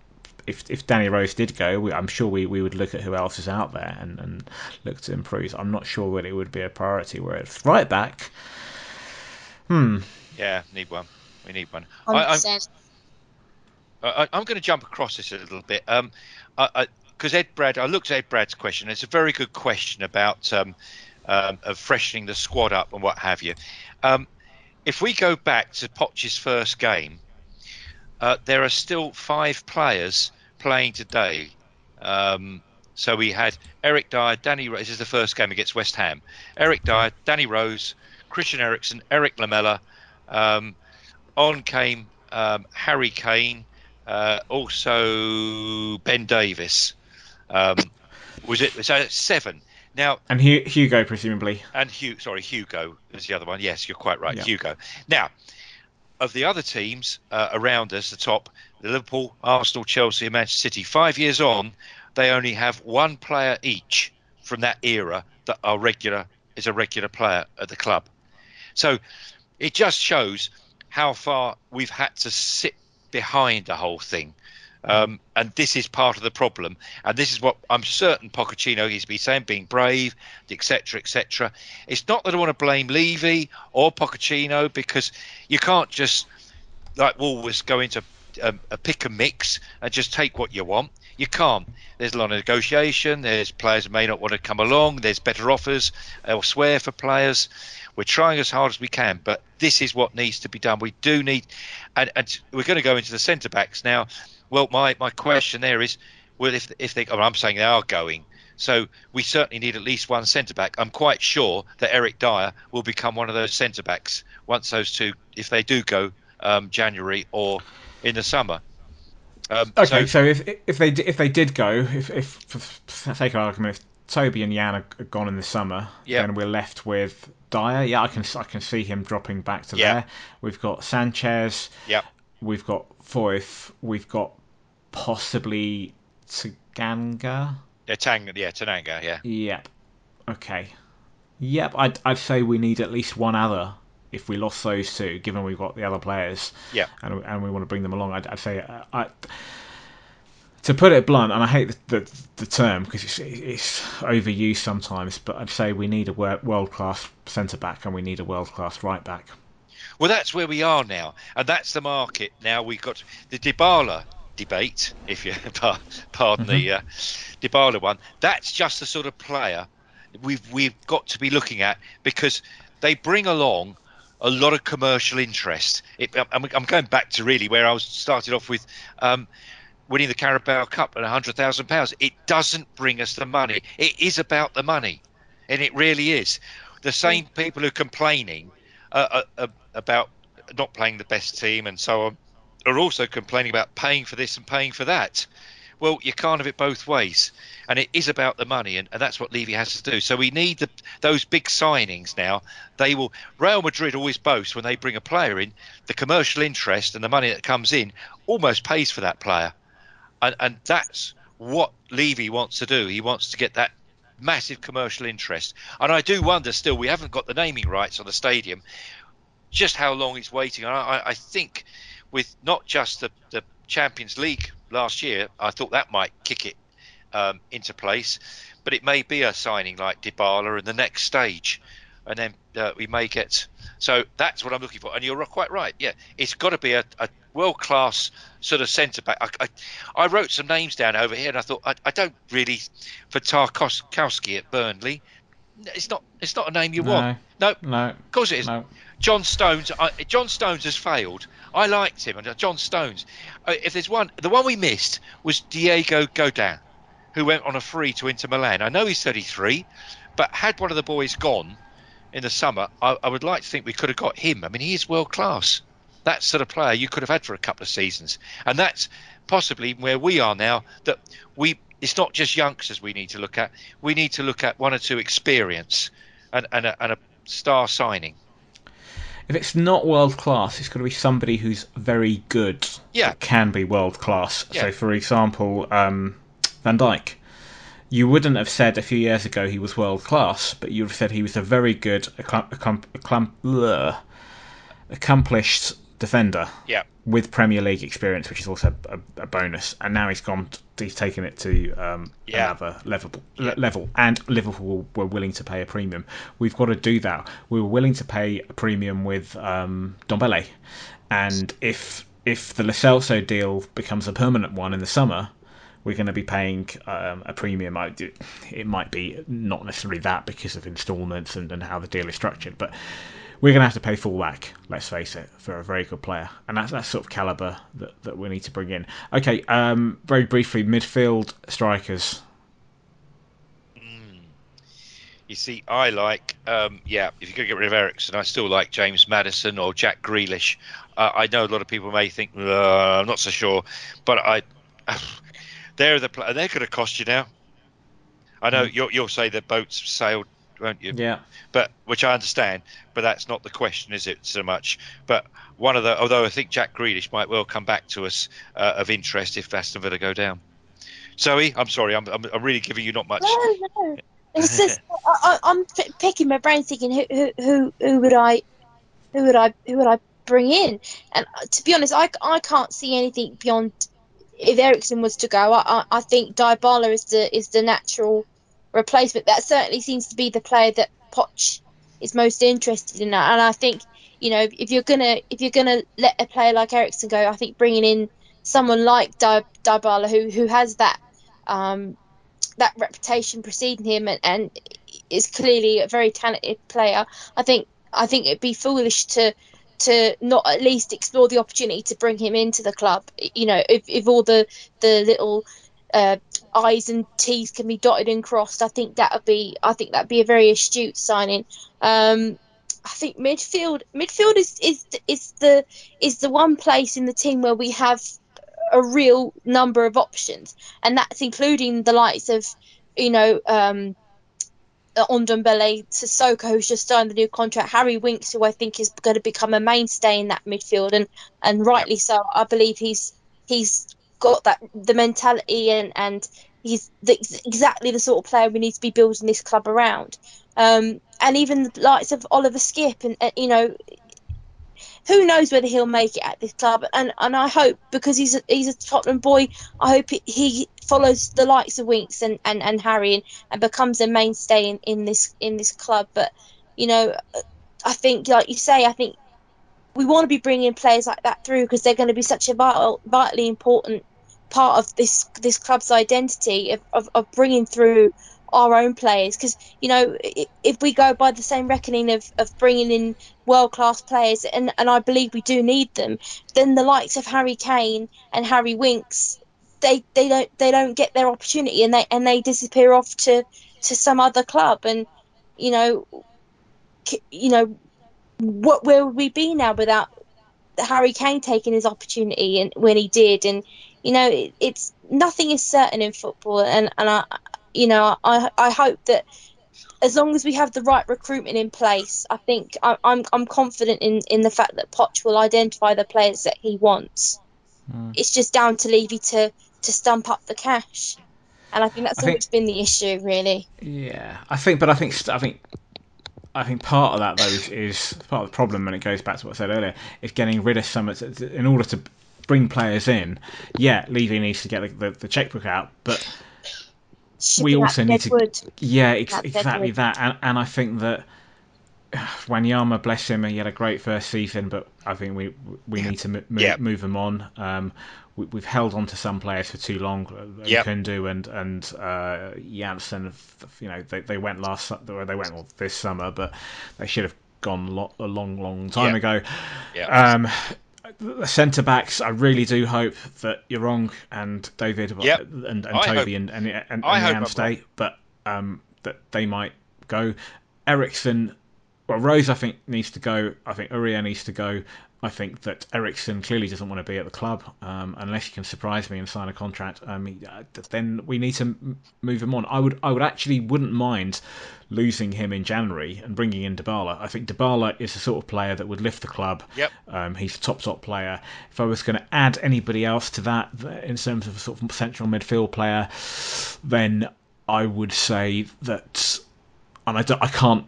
if if Danny Rose did go, we, I'm sure we, we would look at who else is out there and, and look to improve. I'm not sure whether it would be a priority. Whereas right back, hmm, Yeah, need one. We need one. I, I'm. I, I'm going to jump across this a little bit. Um, because Ed Brad, I looked at Ed Brad's question. It's a very good question about um, um, of freshening the squad up and what have you. Um, if we go back to Poch's first game, uh, there are still five players playing today. Um, so we had Eric Dier, Danny. Rose. This is the first game against West Ham. Eric Dier, Danny Rose, Christian Eriksen, Erik Lamela. Um, on came um, Harry Kane, uh, also Ben Davies. Um, was it so seven? Now and Hu- Hugo presumably. and Hugh, sorry, Hugo is the other one. Yes, you're quite right, Yeah. Hugo. Now, of the other teams uh, around us, the top, the Liverpool, Arsenal, Chelsea, and Manchester City, five years on, they only have one player each from that era that are regular is a regular player at the club. So it just shows how far we've had to sit behind the whole thing. Um, and this is part of the problem. And this is what I'm certain Pochettino is be saying, being brave, etc., etc. It's not that I want to blame Levy or Pochettino because you can't just like Woolworths go into um, a pick and mix and just take what you want. You can't. There's a lot of negotiation. There's players may not want to come along. There's better offers elsewhere for players. We're trying as hard as we can, but this is what needs to be done. We do need, and, and we're going to go into the centre backs now. Well, my, my question there is, well, if if they, well, I'm saying they are going, so we certainly need at least one centre back. I'm quite sure that Eric Dier will become one of those centre backs once those two, if they do go um, January or in the summer. Um, Okay, so, so, if if they if they did go, if if for the sake of argument, if Toby and Jan are gone in the summer, Yep. then we're left with Dier. Yeah, I can I can see him dropping back to Yeah. there. We've got Sanchez. Yeah. We've got Foyth. We've got possibly Tanganga. Yeah, Tang, yeah, Tanganga, yeah. Yep. Okay. Yep. I'd I'd say we need at least one other. If we lost those two, given we've got the other players, Yeah. and and we want to bring them along, I'd, I'd say uh, I. To put it blunt, and I hate the, the, the term because it's, it's overused sometimes, but I'd say we need a world class centre back and we need a world class right back. Well, that's where we are now, and that's the market. Now we've got the Dybala debate, if you [laughs] par- pardon the uh, Dybala one. That's just the sort of player we've we've got to be looking at because they bring along a lot of commercial interest. It, I'm, I'm going back to really where I was started off with. Um, winning the Carabao Cup at hundred thousand pounds, it doesn't bring us the money. It is about the money, and it really is. The same people who are complaining uh, uh, uh, about not playing the best team and so on are also complaining about paying for this and paying for that. Well, you can't have it both ways, and it is about the money, and, and that's what Levy has to do. So we need the, those big signings now. They will. Real Madrid always boast when they bring a player in, the commercial interest and the money that comes in almost pays for that player, and, and that's what Levy wants to do. He wants to get that massive commercial interest, and I do wonder still we haven't got the naming rights on the stadium. Just how long he's waiting. I- I think with not just the, the Champions League last year, I thought that might kick it um, into place. But it may be a signing like Dybala in the next stage, and then uh, we may get. So that's what I'm looking for. And you're quite right. Yeah, it's got to be a, a world class sort of centre back. I, I, I wrote some names down over here, and I thought I, I don't really for Tarkowski at Burnley. It's not. It's not a name you No. want. No, No, of course it is. no. John Stones. I, John Stones has failed. I liked him, John Stones. Uh, if there's one, the one we missed was Diego Godin, who went on a free to Inter Milan. I know he's 33, but had one of the boys gone in the summer, I, I would like to think we could have got him. I mean, he is world class. That sort of player you could have had for a couple of seasons, and that's possibly where we are now. That we. It's not just youngsters we need to look at. We need to look at one or two experience and, and, a, and a star signing. If it's not world class, it's got to be somebody who's very good. Yeah. can be world class. Yeah. So, for example, um, Van Dijk. You wouldn't have said a few years ago he was world class, but you would have said he was a very good, accom- accom- accom- accomplished defender Yeah. with Premier League experience, which is also a, a bonus. And now he's gone, he's taken it to um, Yeah. another level, le- level. And Liverpool were willing to pay a premium. We've got to do that. We were willing to pay a premium with um, Ndombele, and if if the Lo Celso deal becomes a permanent one in the summer. We're going to be paying um, a premium. I- It might be not necessarily that because of instalments and, and how the deal is structured, but we're going to have to pay full whack, let's face it, for a very good player. And that's that sort of calibre that, that we need to bring in. Okay, um, very briefly, midfield strikers. You see, I like, um, yeah, if you're going to get rid of Eriksen, I still like James Maddison or Jack Grealish. Uh, I know a lot of people may think, uh, I'm not so sure, but I, [sighs] they're the they're going to cost you now. I know you'll, you'll say the boats sailed, won't you? Yeah. But which I understand, but that's not the question, is it? So much. But one of the, although I think Jack Grealish might well come back to us uh, of interest if Aston Villa go down. Zoe, I'm sorry, I'm, I'm, I'm really giving you not much. No, no. It's just I, I, I'm p- picking my brain, thinking who, who who who would I who would I who would I bring in? And uh, to be honest, I, I can't see anything beyond if Eriksen was to go. I, I, I think Dybala is the is the natural replacement. That certainly seems to be the player that Poch is most interested in. And I think you know if you're gonna if you're gonna let a player like Eriksen go, I think bringing in someone like Dy, Dybala who who has that um, that reputation preceding him and, and is clearly a very talented player. I think I think it'd be foolish to to not at least explore the opportunity to bring him into the club. You know, if, if all the the little uh, I's and T's can be dotted and crossed, I think that would be I think that'd be a very astute signing. Um, I think midfield midfield is, is is the is the one place in the team where we have a real number of options, and that's including the likes of, you know, um, uh, Ndombele, Sissoko, who's just signed the new contract, Harry Winks, who I think is going to become a mainstay in that midfield, and and rightly so. I believe he's he's got that the mentality and and he's the, exactly the sort of player we need to be building this club around. Um, and even the likes of Oliver Skipp, and uh, you know, who knows whether he'll make it at this club? And and I hope because he's a, he's a Tottenham boy, I hope he follows the likes of Winks and, and, and Harry and, and becomes a mainstay in, in this in this club. But you know, I think like you say, I think we want to be bringing players like that through because they're going to be such a vital, vitally important part of this this club's identity of, of, of bringing through our own players. Because you know if we go by the same reckoning of, of bringing in world class players and, and I believe we do need them then the likes of Harry Kane and Harry Winks they, they don't they don't get their opportunity and they and they disappear off to, to some other club. And you know you know what where would we be now without Harry Kane taking his opportunity and when he did? And you know, it, it's nothing is certain in football, and and I, you know, I I hope that as long as we have the right recruitment in place, I think I, I'm I'm confident in in the fact that Poch will identify the players that he wants. Mm. It's just down to Levy to to stump up the cash, and I think that's I always think, been the issue, really. Yeah, I think, but I think I think I think part of that though is, is, part of the problem, and it goes back to what I said earlier, is getting rid of some in order to bring players in, yeah, Levy needs to get the, the, the checkbook out, but we also need to. Yeah, ex- exactly that, and, and I think that [sighs] Wanyama, bless him, he had a great first season, but I think we we need to m- move, move him on. Um, we, have held on to some players for too long. Uh, yep. Nkoudou and and uh, Janssen, you know, they, they went last they went this summer, but they should have gone lo- a long, long time yep. ago. Yep. Um, the centre backs, I really do hope that you're wrong and David yep. and, and Toby and and, and, and stay, but um, that they might go. Eriksen, well, Rose, I think needs to go. I think Aurier needs to go. I think that Eriksen clearly doesn't want to be at the club um, unless he can surprise me and sign a contract. Um, then we need to move him on. I would, I would actually wouldn't mind losing him in January and bringing in Dybala. I think Dybala is the sort of player that would lift the club. Yep. Um, he's a top top player. If I was going to add anybody else to that in terms of a sort of central midfield player, then I would say that, and I, I can't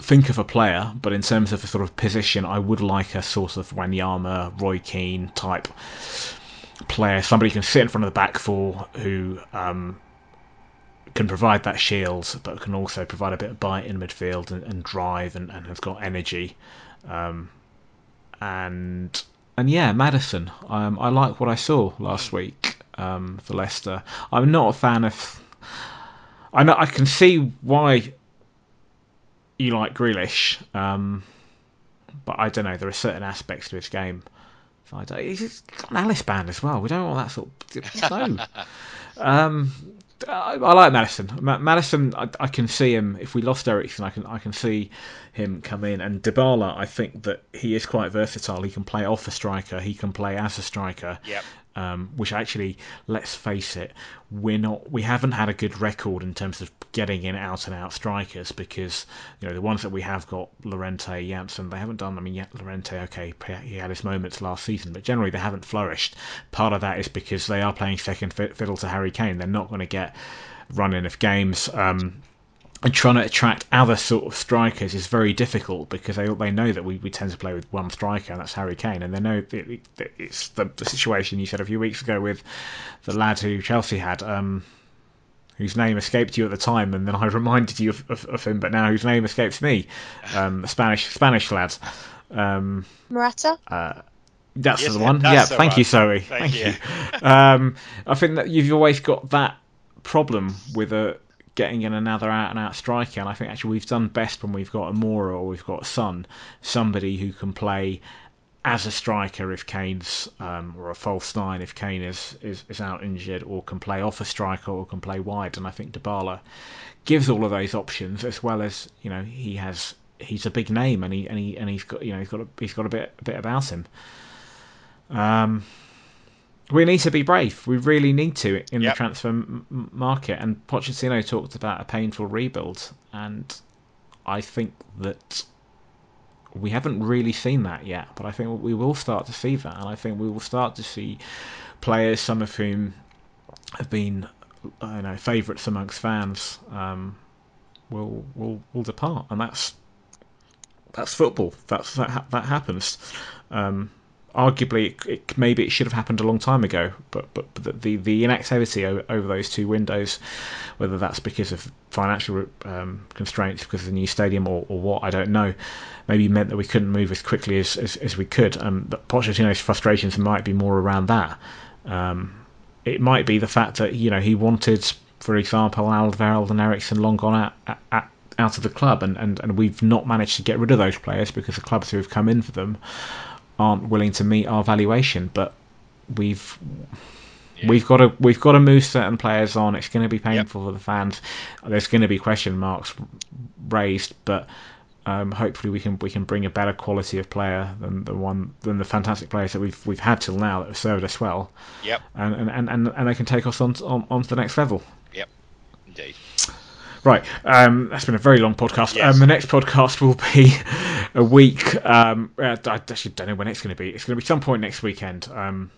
think of a player, but in terms of a sort of position, I would like a sort of Wanyama, Roy Keane type player, somebody who can sit in front of the back four who um, can provide that shield, but can also provide a bit of bite in midfield and, and drive and, and, has got energy. Um, and and yeah, Maddison. Um, I like what I saw last week um, for Leicester. I'm not a fan of. I know I can see why you like Grealish, um, but I don't know. There are certain aspects to his game. I don't, he's got an Alice band as well. We don't want that sort. Of, [laughs] no. um, I, I, like Maddison. Ma- Maddison, I, I, can see him. If we lost Eriksen, I can I can see him come in. And Dybala, I think that he is quite versatile. He can play off a striker. He can play as a striker. Yep um, which actually, let's face it, we're not we haven't had a good record in terms of getting in out and out strikers because you know the ones that we have got Llorente, Janssen, they haven't done. I mean, yet Llorente, okay, he had his moments last season, but generally they haven't flourished. Part of that is because they are playing second fiddle to Harry Kane. They're not going to get running of games. Um, and trying to attract other sort of strikers is very difficult because they they know that we, we tend to play with one striker and that's Harry Kane and they know it, it, it's the, the, situation you said a few weeks ago with the lad who Chelsea had um, whose name escaped you at the time and then I [laughs] reminded you of, of, of him but now whose name escapes me um, Spanish Spanish lad um, Morata uh, that's yes, the one. That's yeah, thank right. you, Zoe. Thank, thank you. you. um, I think that you've always got that problem with a getting in another out and out striker. And I think actually we've done best when we've got a Moura or we've got Son, somebody who can play as a striker if Kane's um, or a false nine if Kane is, is, is out injured, or can play off a striker or can play wide. And I think Dybala gives all of those options as well as you know he has he's a big name and he and he and he's got you know he's got a, he's got a bit a bit about him. Um, we need to be brave. We really need to in Yep. the transfer m- market. And Pochettino talked about a painful rebuild, and I think that we haven't really seen that yet. But I think we will start to see that, and I think we will start to see players, some of whom have been, I know, favourites amongst fans, um, will will will depart, and that's that's football. That's that ha- that happens. Um, arguably, it, maybe it should have happened a long time ago, but but, but the the inactivity over, those two windows, whether that's because of financial um, constraints, because of the new stadium, or, or what, I don't know. Maybe meant that we couldn't move as quickly as as, as we could. Um, Pochettino's frustrations might be more around that. Um, it might be the fact that you know he wanted, for example, Alderweireld and Eriksen long gone out. At, at, out of the club, and, and, and we've not managed to get rid of those players because the clubs who have come in for them aren't willing to meet our valuation. But we've Yeah. we've got to we've got to move certain players on. It's going to be painful for the fans. There's going to be question marks raised, but um, hopefully we can we can bring a better quality of player than the one than the fantastic players that we've we've had till now that have served us well, Yep, and and, and, and, and they can take us on, on on to the next level. yep, indeed. Right, um, that's been a very long podcast. Yes. Um, the next podcast will be [laughs] a week. Um, uh, I actually don't know when it's going to be. It's going to be some point next weekend. Um,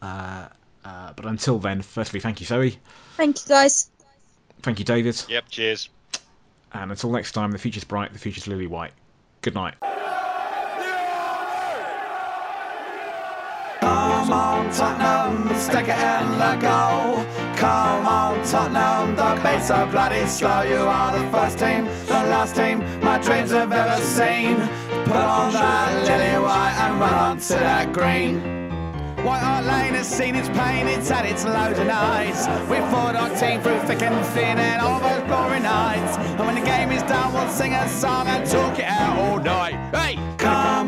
uh, uh, but until then, firstly, thank you, Zoe. Thank you, guys. Thank you, David. Yep, cheers. And until next time, the future's bright, the future's lily white. Good night. Come on, Tottenham, stick it in the goal. Come on, Tottenham, the beats are bloody slow. You are the first team, the last team my dreams have ever seen. Put on that lily white and run on to that green. White Hart Lane has seen its pain, it's had its lows and highs. We fought our team through thick and thin and all those glory nights. And when the game is done, we'll sing a song and talk it out all night. Hey!